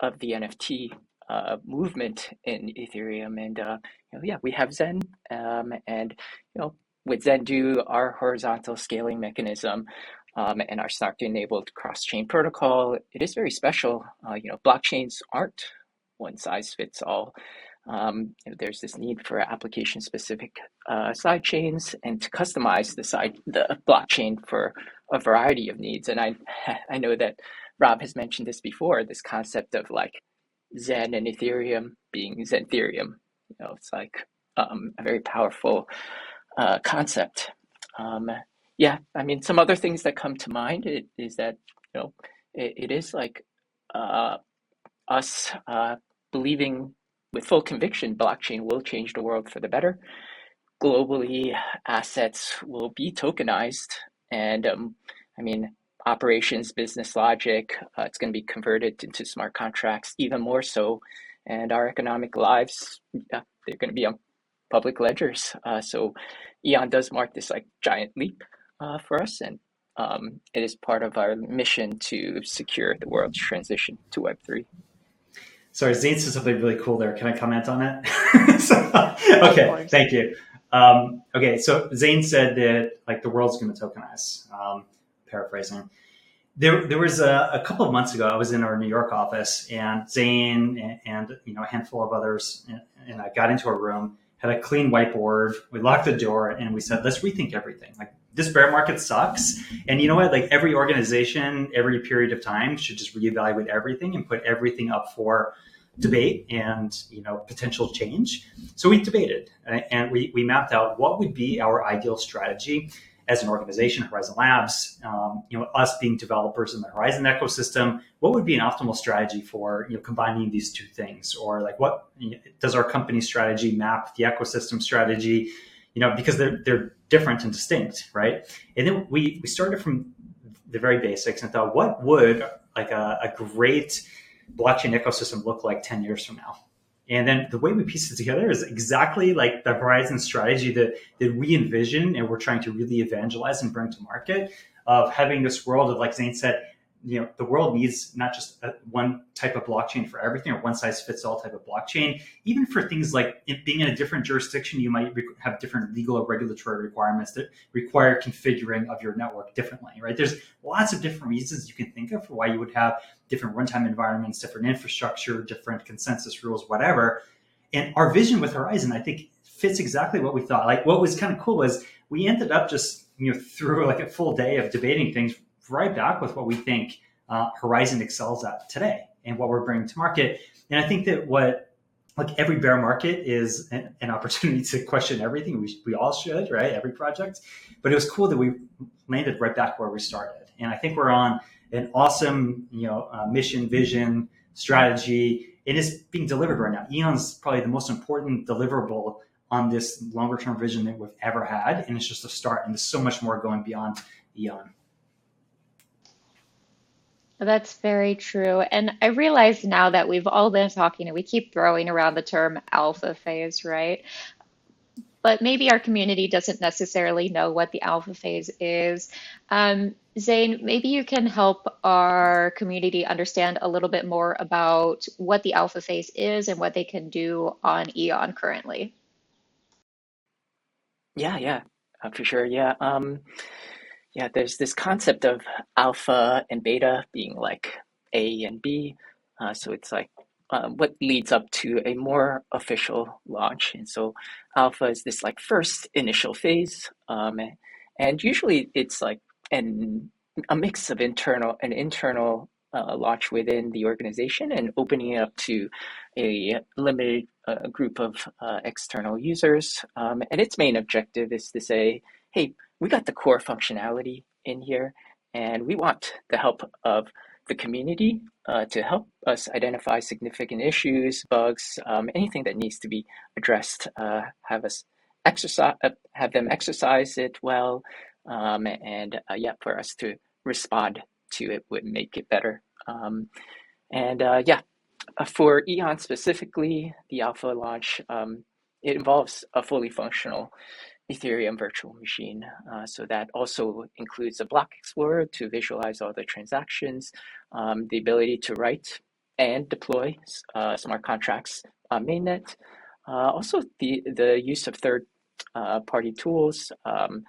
of the NFT uh, movement in Ethereum, and uh, you know, yeah, we have Zen, um, and you know with Zendoo, our horizontal scaling mechanism, um, and our Snark-enabled cross-chain protocol, it is very special. Uh, you know, blockchains aren't one size fits all. Um, you know, there's this need for application-specific uh, side chains and to customize the side the blockchain for a variety of needs. And I I know that Rob has mentioned this before. This concept of like Zen and Ethereum being Zenthereum. You know, it's like um, a very powerful uh, concept. Um, yeah, I mean, some other things that come to mind is, is that you know it, it is like uh, us uh, believing with full conviction blockchain will change the world for the better. Globally, assets will be tokenized, and um, I mean, operations, business logic, uh, it's going to be converted into smart contracts even more so, and our economic lives, yeah, they're going to be on public ledgers. Uh, so, Eon does mark this like giant leap uh, for us, and um, it is part of our mission to secure the world's transition to Web3. Sorry, Zain said something really cool there. Can I comment on it? so, okay, thank you. Um, okay, so Zain said that like the world's going to tokenize. Um, paraphrasing. There, there was a, a, couple of months ago. I was in our New York office, and Zain and, and you know a handful of others, and, and I got into a room, had a clean whiteboard. We locked the door, and we said, "Let's rethink everything. Like this bear market sucks. And you know what? Like every organization, every period of time should just reevaluate everything and put everything up for debate and you know potential change. So we debated and we, we mapped out what would be our ideal strategy as an organization, Horizen Labs, um, you know, us being developers in the Horizen ecosystem, what would be an optimal strategy for you know combining these two things, or like what you know, does our company strategy map the ecosystem strategy? You know, because they're they're different and distinct, right? And then we we started from the very basics and thought, what would like a, a great blockchain ecosystem look like ten years from now? And then the way we piece it together is exactly like the Horizen strategy that, that we envision and we're trying to really evangelize and bring to market of having this world of, like Zain said, you know the world needs not just a, one type of blockchain for everything or one size fits all type of blockchain. Even for things like being in a different jurisdiction you might have different legal or regulatory requirements that require configuring of your network differently right? There's lots of different reasons you can think of for why you would have different runtime environments different infrastructure different consensus rules whatever. And our vision with Horizen i think fits exactly what we thought. Like what was kind of cool was we ended up just you know through like a full day of debating things right back with what we think uh, Horizen excels at today and what we're bringing to market. And I think that what like every bear market is an, an opportunity to question everything. We, we all should, right? Every project. But it was cool that we landed right back where we started. And I think we're on an awesome, you know, uh, mission, vision, strategy. It is being delivered right now. Eon's probably the most important deliverable on this longer term vision that we've ever had. And it's just a start. And there's so much more going beyond Eon. That's very true. And I realize now that we've all been talking and we keep throwing around the term alpha phase, right? But maybe our community doesn't necessarily know what the alpha phase is. Um, Zain, maybe you can help our community understand a little bit more about what the alpha phase is and what they can do on Eon currently. Yeah, yeah, for sure. Yeah. Um, yeah, there's this concept of alpha and beta being like A and B. Uh, so it's like uh, what leads up to a more official launch. And so alpha is this like first initial phase. Um, and usually it's like an, a mix of internal an internal uh, launch within the organization and opening it up to a limited uh, group of uh, external users. Um, and its main objective is to say, hey, we got the core functionality in here, and we want the help of the community uh, to help us identify significant issues, bugs, um, anything that needs to be addressed. Uh, have us exercise, uh, have them exercise it well, um, and uh, yeah, for us to respond to it would make it better. Um, and uh, yeah, for Eon specifically, the alpha launch, um, it involves a fully functional Ethereum virtual machine. Uh, so that also includes a block explorer to visualize all the transactions, um, the ability to write and deploy uh, smart contracts on mainnet. Uh, also, the, the use of third uh, party tools um,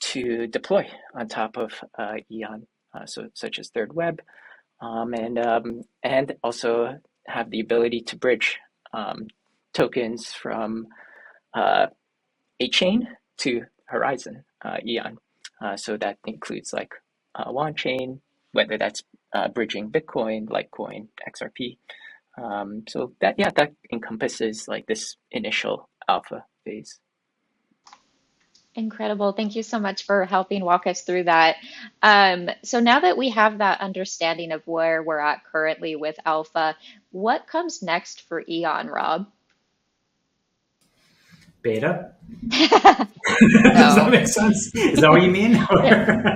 to deploy on top of uh, Eon, uh, so such as thirdweb, um, and um, and also have the ability to bridge um, tokens from a chain to Horizen uh, Eon. Uh, so that includes like uh, Wanchain, whether that's uh, bridging Bitcoin, Litecoin, XRP. Um, so that yeah, that encompasses like this initial alpha phase. Incredible. Thank you so much for helping walk us through that. Um, so now that we have that understanding of where we're at currently with Alpha, what comes next for Eon, Rob? Beta. Does that make sense? Is that what you mean?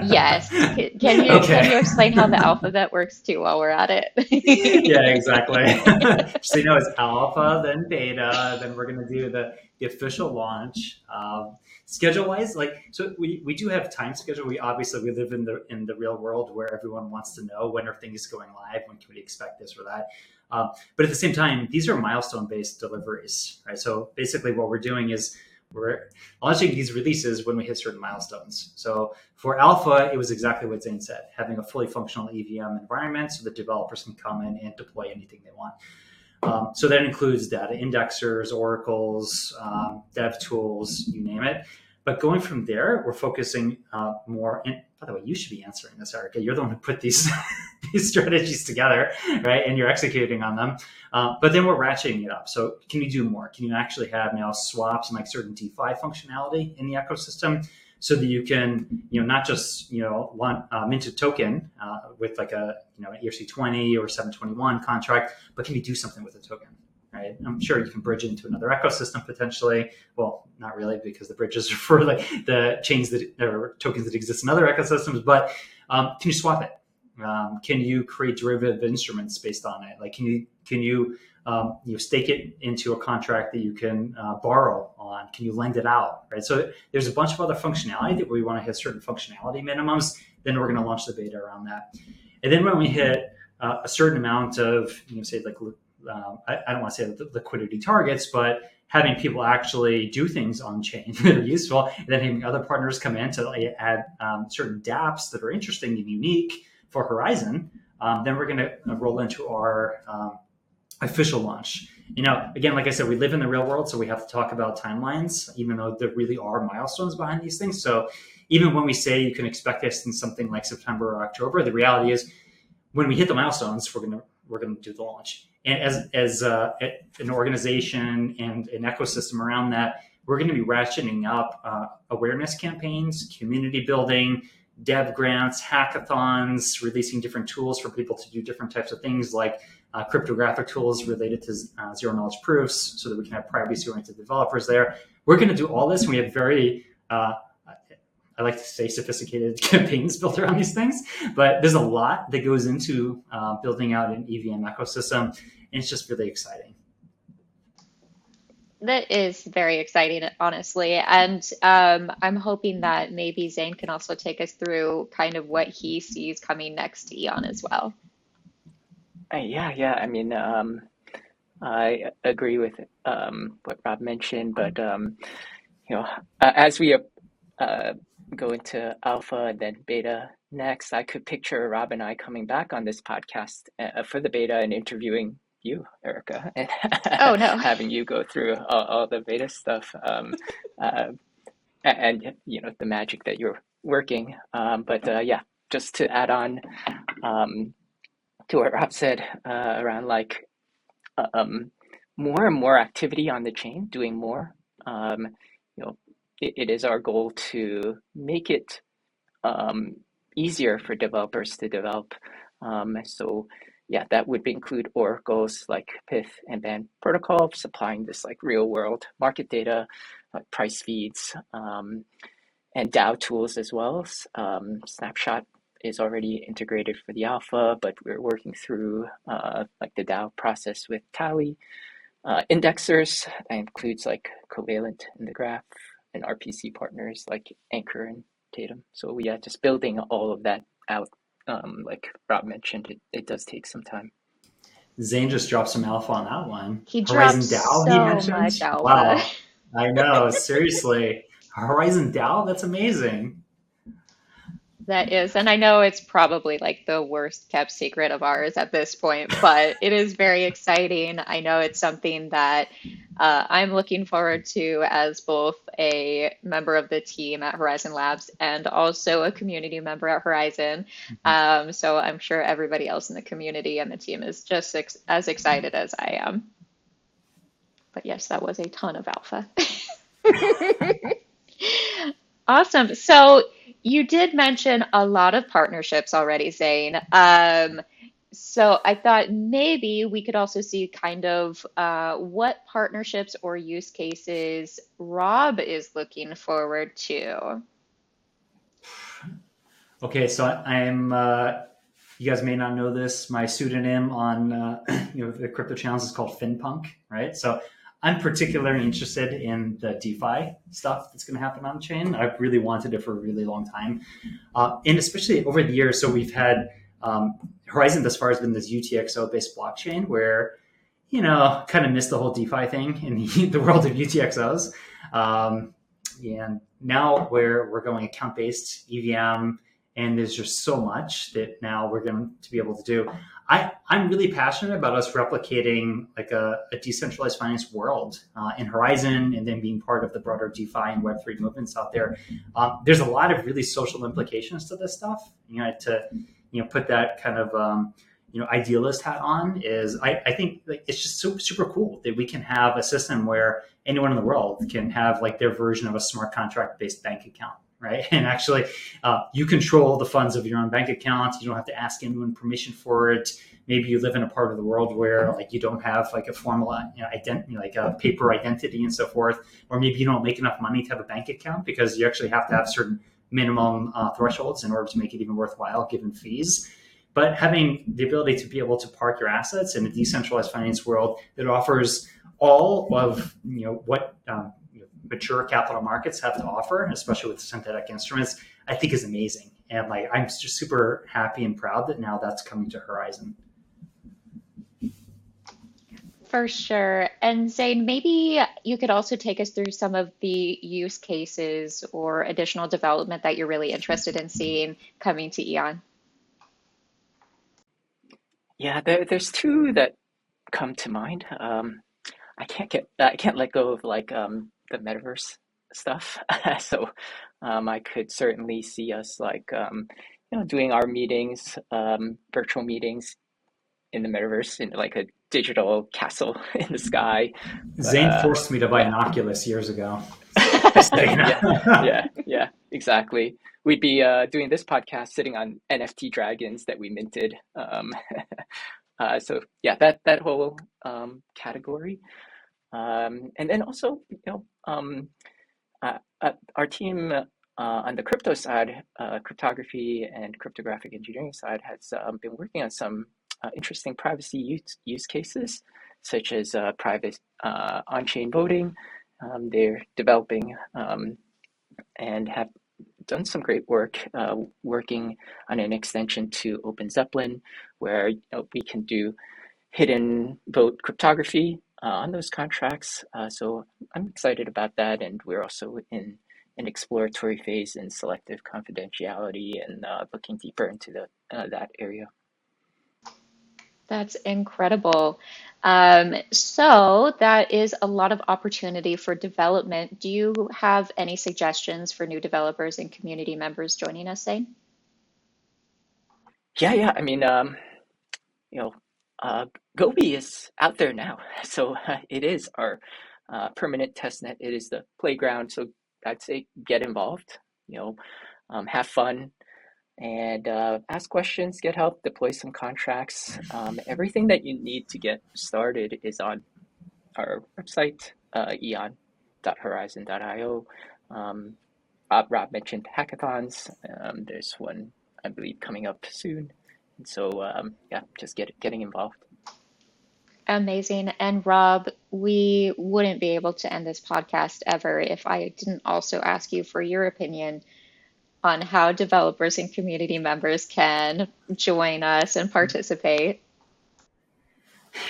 yes. Can you okay. can you explain how the alphabet works too while we're at it? yeah, exactly. so you know it's alpha, then beta, then we're gonna do the, the official launch. Um, schedule wise, like so we, we do have time schedule. We obviously we live in the in the real world where everyone wants to know when are things going live, when can we expect this or that. Um, but at the same time, these are milestone based deliveries, right? So basically, what we're doing is we're launching these releases when we hit certain milestones. So for Alpha, it was exactly what Zain said, having a fully functional EVM environment so that developers can come in and deploy anything they want. Um, so that includes data indexers, oracles, um, dev tools, you name it. But going from there, we're focusing uh, more. By the way, you should be answering this, Erica. You're the one who put these these strategies together, right? And you're executing on them. Uh, but then we're ratcheting it up. So can you do more? Can you actually have now swaps and like certain DeFi functionality in the ecosystem? so that you can, you know, not just, you know, want, uh, mint a token uh, with like a, you know, an ERC20 or 721 contract, but can you do something with a token? Right. I'm sure you can bridge into another ecosystem potentially. Well, not really because the bridges are for like the chains that or tokens that exist in other ecosystems, but um, can you swap it? Um, can you create derivative instruments based on it? Like, can you can you um, you stake it into a contract that you can uh, borrow on? Can you lend it out? Right. So there's a bunch of other functionality that we want to hit certain functionality minimums. Then we're going to launch the beta around that. And then when we hit uh, a certain amount of, you know, say like, um, I, I, don't want to say the liquidity targets, but having people actually do things on chain that are useful, and then having other partners come in to add um, certain DApps that are interesting and unique for Horizen. um, then we're going to roll into our um, official launch. You know, again, like I said, we live in the real world, so we have to talk about timelines, even though there really are milestones behind these things. So even when we say you can expect this in something like September or October, the reality is when we hit the milestones, we're gonna we're gonna do the launch. And as as uh, an organization and an ecosystem around that, we're going to be ratcheting up uh, awareness campaigns, community building, dev grants, hackathons, releasing different tools for people to do different types of things like uh, cryptographic tools related to uh, zero knowledge proofs so that we can have privacy oriented developers there. We're going to do all this. And we have very, uh, I like to say sophisticated campaigns built around these things, but there's a lot that goes into uh, building out an EVM ecosystem. And it's just really exciting. That is very exciting, honestly. And um, I'm hoping that maybe Zain can also take us through kind of what he sees coming next to Eon as well. Uh, yeah, yeah. I mean, um, I agree with um, what Rob mentioned, but um, you know, as we uh, go into alpha and then beta next, I could picture Rob and I coming back on this podcast uh, for the beta and interviewing you, Erica, and oh no, having you go through all, all the beta stuff, um, uh, and you know the magic that you're working. Um, but uh, yeah, just to add on um, to what Rob said uh, around like um, more and more activity on the chain, doing more. Um, you know, it, it is our goal to make it um, easier for developers to develop. Um, so yeah, that would include oracles like Pyth and Band protocol, supplying this like real world market data, like price feeds, um, and DAO tools as well. Um, Snapshot is already integrated for the alpha, but we're working through uh, like the DAO process with Tally. Uh, indexers that includes like Covalent in the graph and RPC partners like Ankr and Tatum. So we are just building all of that out um, like Rob mentioned, it, it does take some time. Zain just dropped some alpha on that one. He Horizen dropped DAO, so he mentioned. much alpha. Wow, I know. Seriously, Horizen DAO. That's amazing. That is, and I know it's probably like the worst kept secret of ours at this point, but it is very exciting. I know it's something that uh, I'm looking forward to as both a member of the team at Horizen Labs and also a community member at Horizen. Mm-hmm. Um, so I'm sure everybody else in the community and the team is just ex- as excited as I am. But yes, that was a ton of alpha. awesome. So you did mention a lot of partnerships already, Zain. Um, so I thought maybe we could also see kind of uh, what partnerships or use cases Rob is looking forward to. Okay, so I'm. Uh, you guys may not know this. My pseudonym on uh, you know the crypto channels is called FinPunk, right? So I'm particularly interested in the DeFi stuff that's going to happen on chain. I've really wanted it for a really long time, uh, and especially over the years. So we've had um, Horizen thus far has been this UTXO based blockchain where you know kind of missed the whole DeFi thing in the, the world of UTXOs, um, and now where we're going account based EVM and there's just so much that now we're going to be able to do. I, I'm really passionate about us replicating like a, a decentralized finance world uh, in Horizen and then being part of the broader DeFi and Web3 movements out there. Um, there's a lot of really social implications to this stuff. You know, to you know put that kind of um, you know idealist hat on is I, I think like, it's just super, super cool that we can have a system where anyone in the world can have like their version of a smart contract based bank account right? And actually, uh, you control the funds of your own bank account. You don't have to ask anyone permission for it. Maybe you live in a part of the world where like you don't have like a formal you know, identity, like a paper identity and so forth, or maybe you don't make enough money to have a bank account because you actually have to have certain minimum uh, thresholds in order to make it even worthwhile given fees. But having the ability to be able to park your assets in a decentralized finance world that offers all of you know what um, mature capital markets have to offer, especially with synthetic instruments, I think is amazing. And like I'm just super happy and proud that now that's coming to Horizen. For sure. And Zain, maybe you could also take us through some of the use cases or additional development that you're really interested in seeing coming to Eon. Yeah, there, there's two that come to mind. Um, I can't get I can't let go of like um, the metaverse stuff. so um, I could certainly see us like um, you know doing our meetings, um, virtual meetings in the metaverse in like a digital castle in the sky. Zain uh, forced me to buy an Oculus years ago. yeah, yeah, yeah, exactly. We'd be uh, doing this podcast sitting on NFT dragons that we minted. Um, uh, so yeah, that that whole um, category. Um, and then also, you know, um, uh, uh, our team uh, on the crypto side, uh, cryptography and cryptographic engineering side, has um, been working on some interesting privacy use, use cases, such as uh, private on-chain voting. Um, they're developing um, and have done some great work working on an extension to OpenZeppelin, where you know, we can do hidden vote cryptography uh, on those contracts. Uh, so I'm excited about that, and we're also in an exploratory phase in selective confidentiality and uh, looking deeper into the that area. That's incredible. Um, so that is a lot of opportunity for development. Do you have any suggestions for new developers and community members joining us, Zain? Yeah, yeah. I mean, um, you know, uh, Gobi is out there now. So uh, it is our uh, permanent test net. It is the playground. So I'd say get involved, you know, um, have fun and uh, ask questions, get help, deploy some contracts. Um, everything that you need to get started is on our website, uh, eon.horizen.io. Um, Rob, mentioned hackathons. Um, there's one, I believe, coming up soon. So um, yeah, just get getting involved. Amazing. And Rob, we wouldn't be able to end this podcast ever if I didn't also ask you for your opinion on how developers and community members can join us and participate.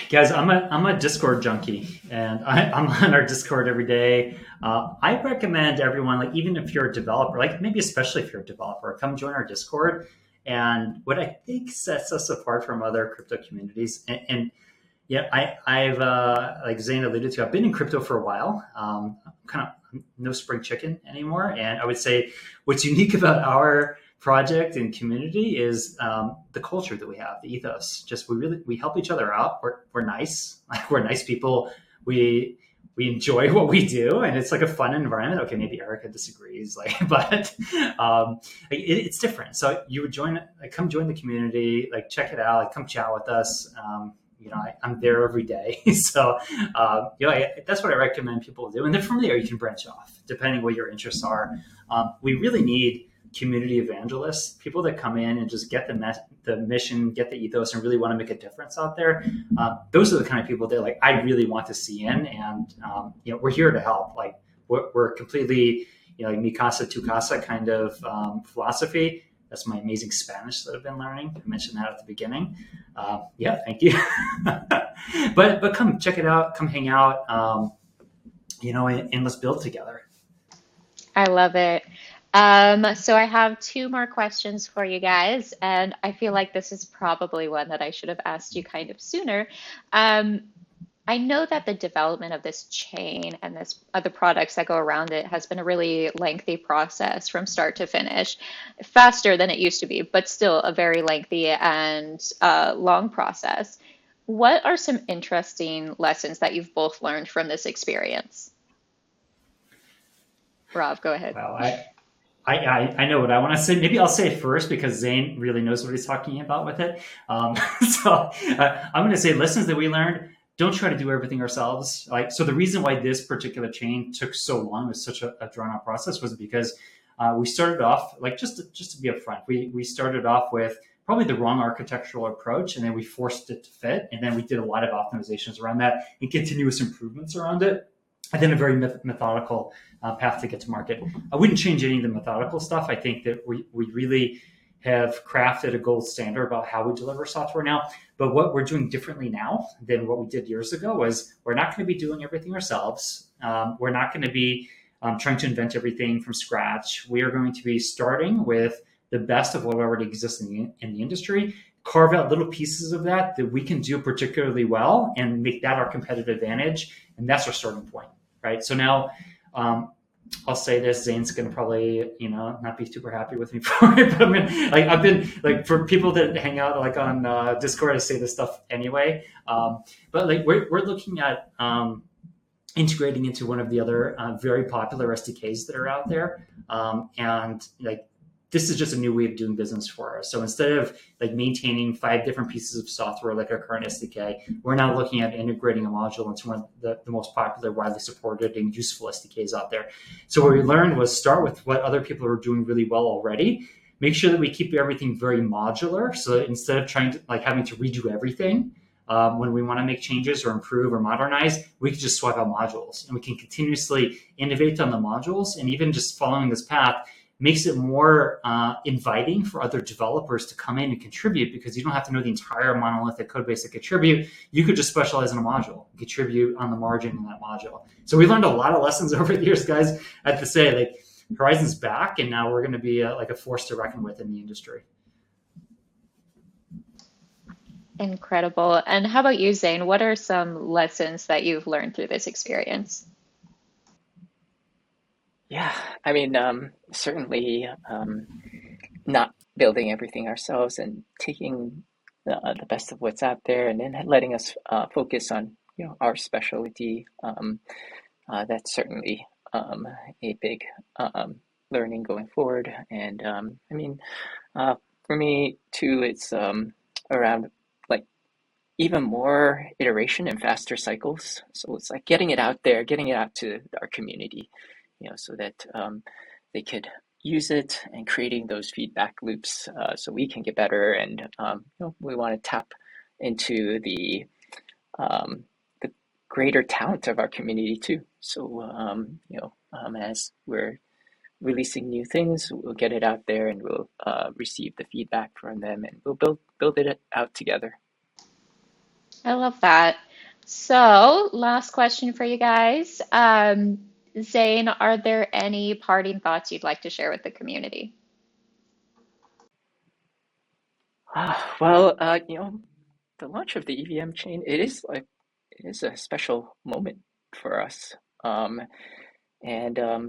Guys, I'm a I'm a Discord junkie, and I, am on our Discord every day. Uh, I recommend everyone, like even if you're a developer, like maybe especially if you're a developer, come join our Discord and what I think sets us apart from other crypto communities, and, and yeah, I, I've uh, like Zain alluded to, I've been in crypto for a while. Um, I'm kind of no spring chicken anymore, and I would say what's unique about our project and community is um, the culture that we have, the ethos. Just we really we help each other out. We're, we're nice, like we're nice people. We we enjoy what we do and it's like a fun environment okay maybe erica disagrees like but um, it, it's different so you would join like come join the community like check it out like come chat with us um, you know I, am there every day so uh, you know I, that's what i recommend people do and then from there you can branch off depending what your interests are um, we really need community evangelists, people that come in and just get the the mission, get the ethos, and really want to make a difference out there. Uh, those are the kind of people that like I really want to see in, and um, you know we're here to help. Like we're, we're completely you know like mi casa tu kind of um, philosophy. That's my amazing Spanish that I've been learning. I mentioned that at the beginning. Uh, yeah, thank you. but but come check it out. Come hang out. Um, you know, and, and let's build together. I love it. Um, so I have two more questions for you guys, and I feel like this is probably one that I should have asked you kind of sooner. Um, I know that the development of this chain and this other products that go around it has been a really lengthy process from start to finish, faster than it used to be, but still a very lengthy and uh, long process. What are some interesting lessons that you've both learned from this experience? Rob, go ahead. Well, I, I, I, know what I want to say. Maybe I'll say first because Zain really knows what he's talking about with it. Um, so uh, I'm going to say lessons that we learned. Don't try to do everything ourselves. Like so, the reason why this particular chain took so long was such a, a drawn out process was because uh, we started off like just to, just to be upfront. We we started off with probably the wrong architectural approach, and then we forced it to fit, and then we did a lot of optimizations around that and continuous improvements around it and then a very methodical uh, path to get to market. I wouldn't change any of the methodical stuff. I think that we, we really have crafted a gold standard about how we deliver software now. But what we're doing differently now than what we did years ago is we're not going to be doing everything ourselves. Um, we're not going to be um, trying to invent everything from scratch. We are going to be starting with the best of what already exists in the, in the industry, carve out little pieces of that that we can do particularly well and make that our competitive advantage. And that's our starting point right? So now um, I'll say this: Zain's to probably, you know, not be super happy with me for it. But I mean, like I've been like for people that hang out like on uh, Discord, I say this stuff anyway. Um, but like we're we're looking at um, integrating into one of the other uh, very popular SDKs that are out there, um, and like this is just a new way of doing business for us. So instead of like maintaining five different pieces of software like our current SDK, we're now looking at integrating a module into one of the, the most popular, widely supported, and useful SDKs out there. So what we learned was start with what other people are doing really well already. Make sure that we keep everything very modular. So instead of trying to like having to redo everything, um, when we want to make changes or improve or modernize, we can just swap out modules and we can continuously innovate on the modules. And even just following this path, makes it more uh, inviting for other developers to come in and contribute because you don't have to know the entire monolithic code base to contribute. You could just specialize in a module, contribute on the margin in that module. So we learned a lot of lessons over the years, guys. I have to say, like Horizen's back, and now we're going to be a, like a force to reckon with in the industry. Incredible. And how about you, Zain? What are some lessons that you've learned through this experience? Yeah, I mean, um, certainly um, not building everything ourselves and taking the, uh, the best of what's out there and then letting us uh, focus on you know our specialty. Um, uh, that's certainly um, a big um, learning going forward. And um, I mean, uh, for me too, it's um, around like even more iteration and faster cycles. So it's like getting it out there, getting it out to our community you know, so that um, they could use it and creating those feedback loops uh, so we can get better. And um, you know, we want to tap into the um, the greater talent of our community too. So um, you know, um, as we're releasing new things, we'll get it out there and we'll uh, receive the feedback from them, and we'll build build it out together. I love that. So, last question for you guys. Um, Zain, are there any parting thoughts you'd like to share with the community? Uh, well, uh, you know, the launch of the EVM chain, it is like it is a special moment for us. Um, and um,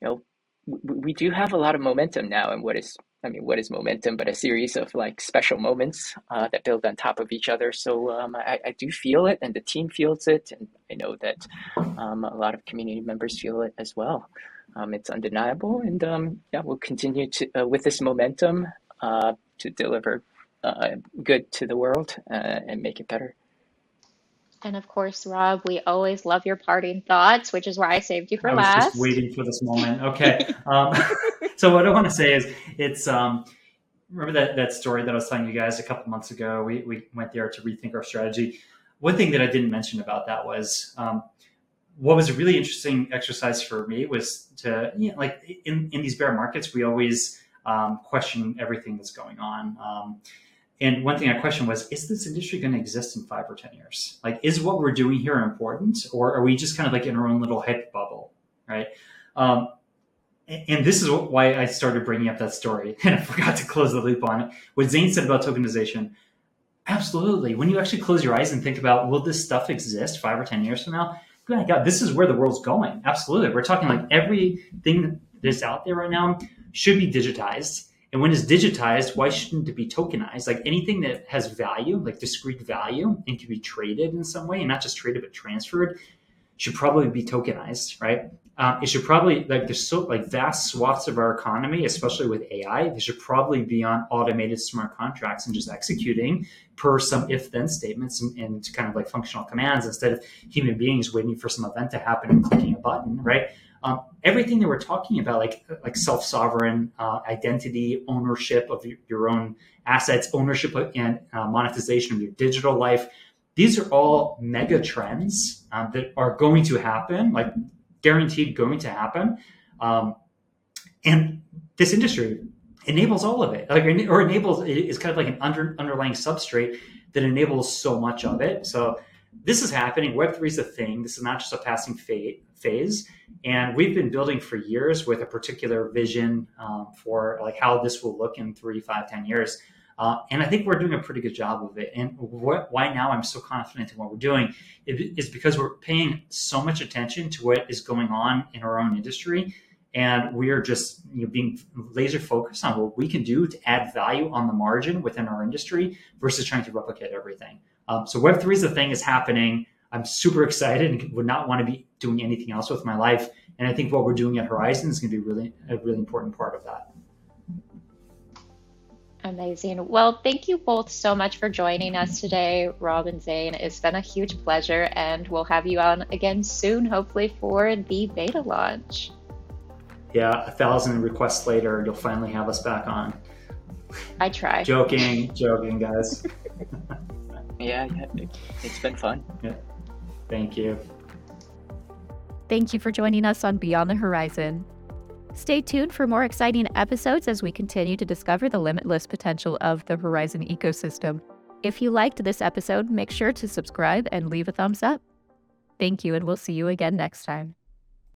you know, we, we do have a lot of momentum now in what is I mean, what is momentum but a series of like special moments uh, that build on top of each other? So um, I, I, do feel it, and the team feels it, and I know that um, a lot of community members feel it as well. Um, it's undeniable, and um, yeah, we'll continue to uh, with this momentum uh, to deliver uh, good to the world uh, and make it better. And of course, Rob, we always love your parting thoughts, which is why I saved you for last. I was last. Just waiting for this moment. Okay. So what I want to say is, it's um, remember that that story that I was telling you guys a couple months ago. We we went there to rethink our strategy. One thing that I didn't mention about that was um, what was a really interesting exercise for me was to you know, like in in these bear markets, we always um, question everything that's going on. Um, and one thing I questioned was, is this industry going to exist in five or 10 years? Like, is what we're doing here important, or are we just kind of like in our own little hype bubble, right? Um, and this is why I started bringing up that story, and I forgot to close the loop on it. What Zain said about tokenization, absolutely. When you actually close your eyes and think about, will this stuff exist five or 10 years from now? My God, this is where the world's going. Absolutely. We're talking like everything that's out there right now should be digitized and when it's digitized, why shouldn't it be tokenized? Like anything that has value, like discrete value, and can be traded in some way, and not just traded but transferred, should probably be tokenized, right? Um, it should probably like there's so like vast swaths of our economy, especially with AI, they should probably be on automated smart contracts and just executing per some if-then statements and, and kind of like functional commands instead of human beings waiting for some event to happen and clicking a button, right? Um, everything that we're talking about, like like self-sovereign uh, identity, ownership of your, your, own assets, ownership and uh, monetization of your digital life, these are all mega trends um, that are going to happen. Like guaranteed going to happen. Um, and this industry enables all of it, like, or enables is kind of like an under, underlying substrate that enables so much of it. So this is happening. Web three is a thing. This is not just a passing phase, and we've been building for years with a particular vision um, for like how this will look in three, five, ten years. Uh, and I think we're doing a pretty good job of it. And what, why now I'm so confident in what we're doing is because we're paying so much attention to what is going on in our own industry. And we are just you know, being laser focused on what we can do to add value on the margin within our industry versus trying to replicate everything. Um, so Web3 is the thing is happening. I'm super excited and would not want to be doing anything else with my life. And I think what we're doing at Horizen is going to be really a really important part of that. Amazing. Well, thank you both so much for joining us today, Rob and Zain. It's been a huge pleasure, and we'll have you on again soon, hopefully, for the beta launch. Yeah, a thousand requests later, you'll finally have us back on. I try. joking, joking, guys. yeah, yeah, it's been fun. Yeah. Thank you. Thank you for joining us on Beyond the Horizen. Stay tuned for more exciting episodes as we continue to discover the limitless potential of the Horizen ecosystem. If you liked this episode, make sure to subscribe and leave a thumbs up. Thank you, and we'll see you again next time.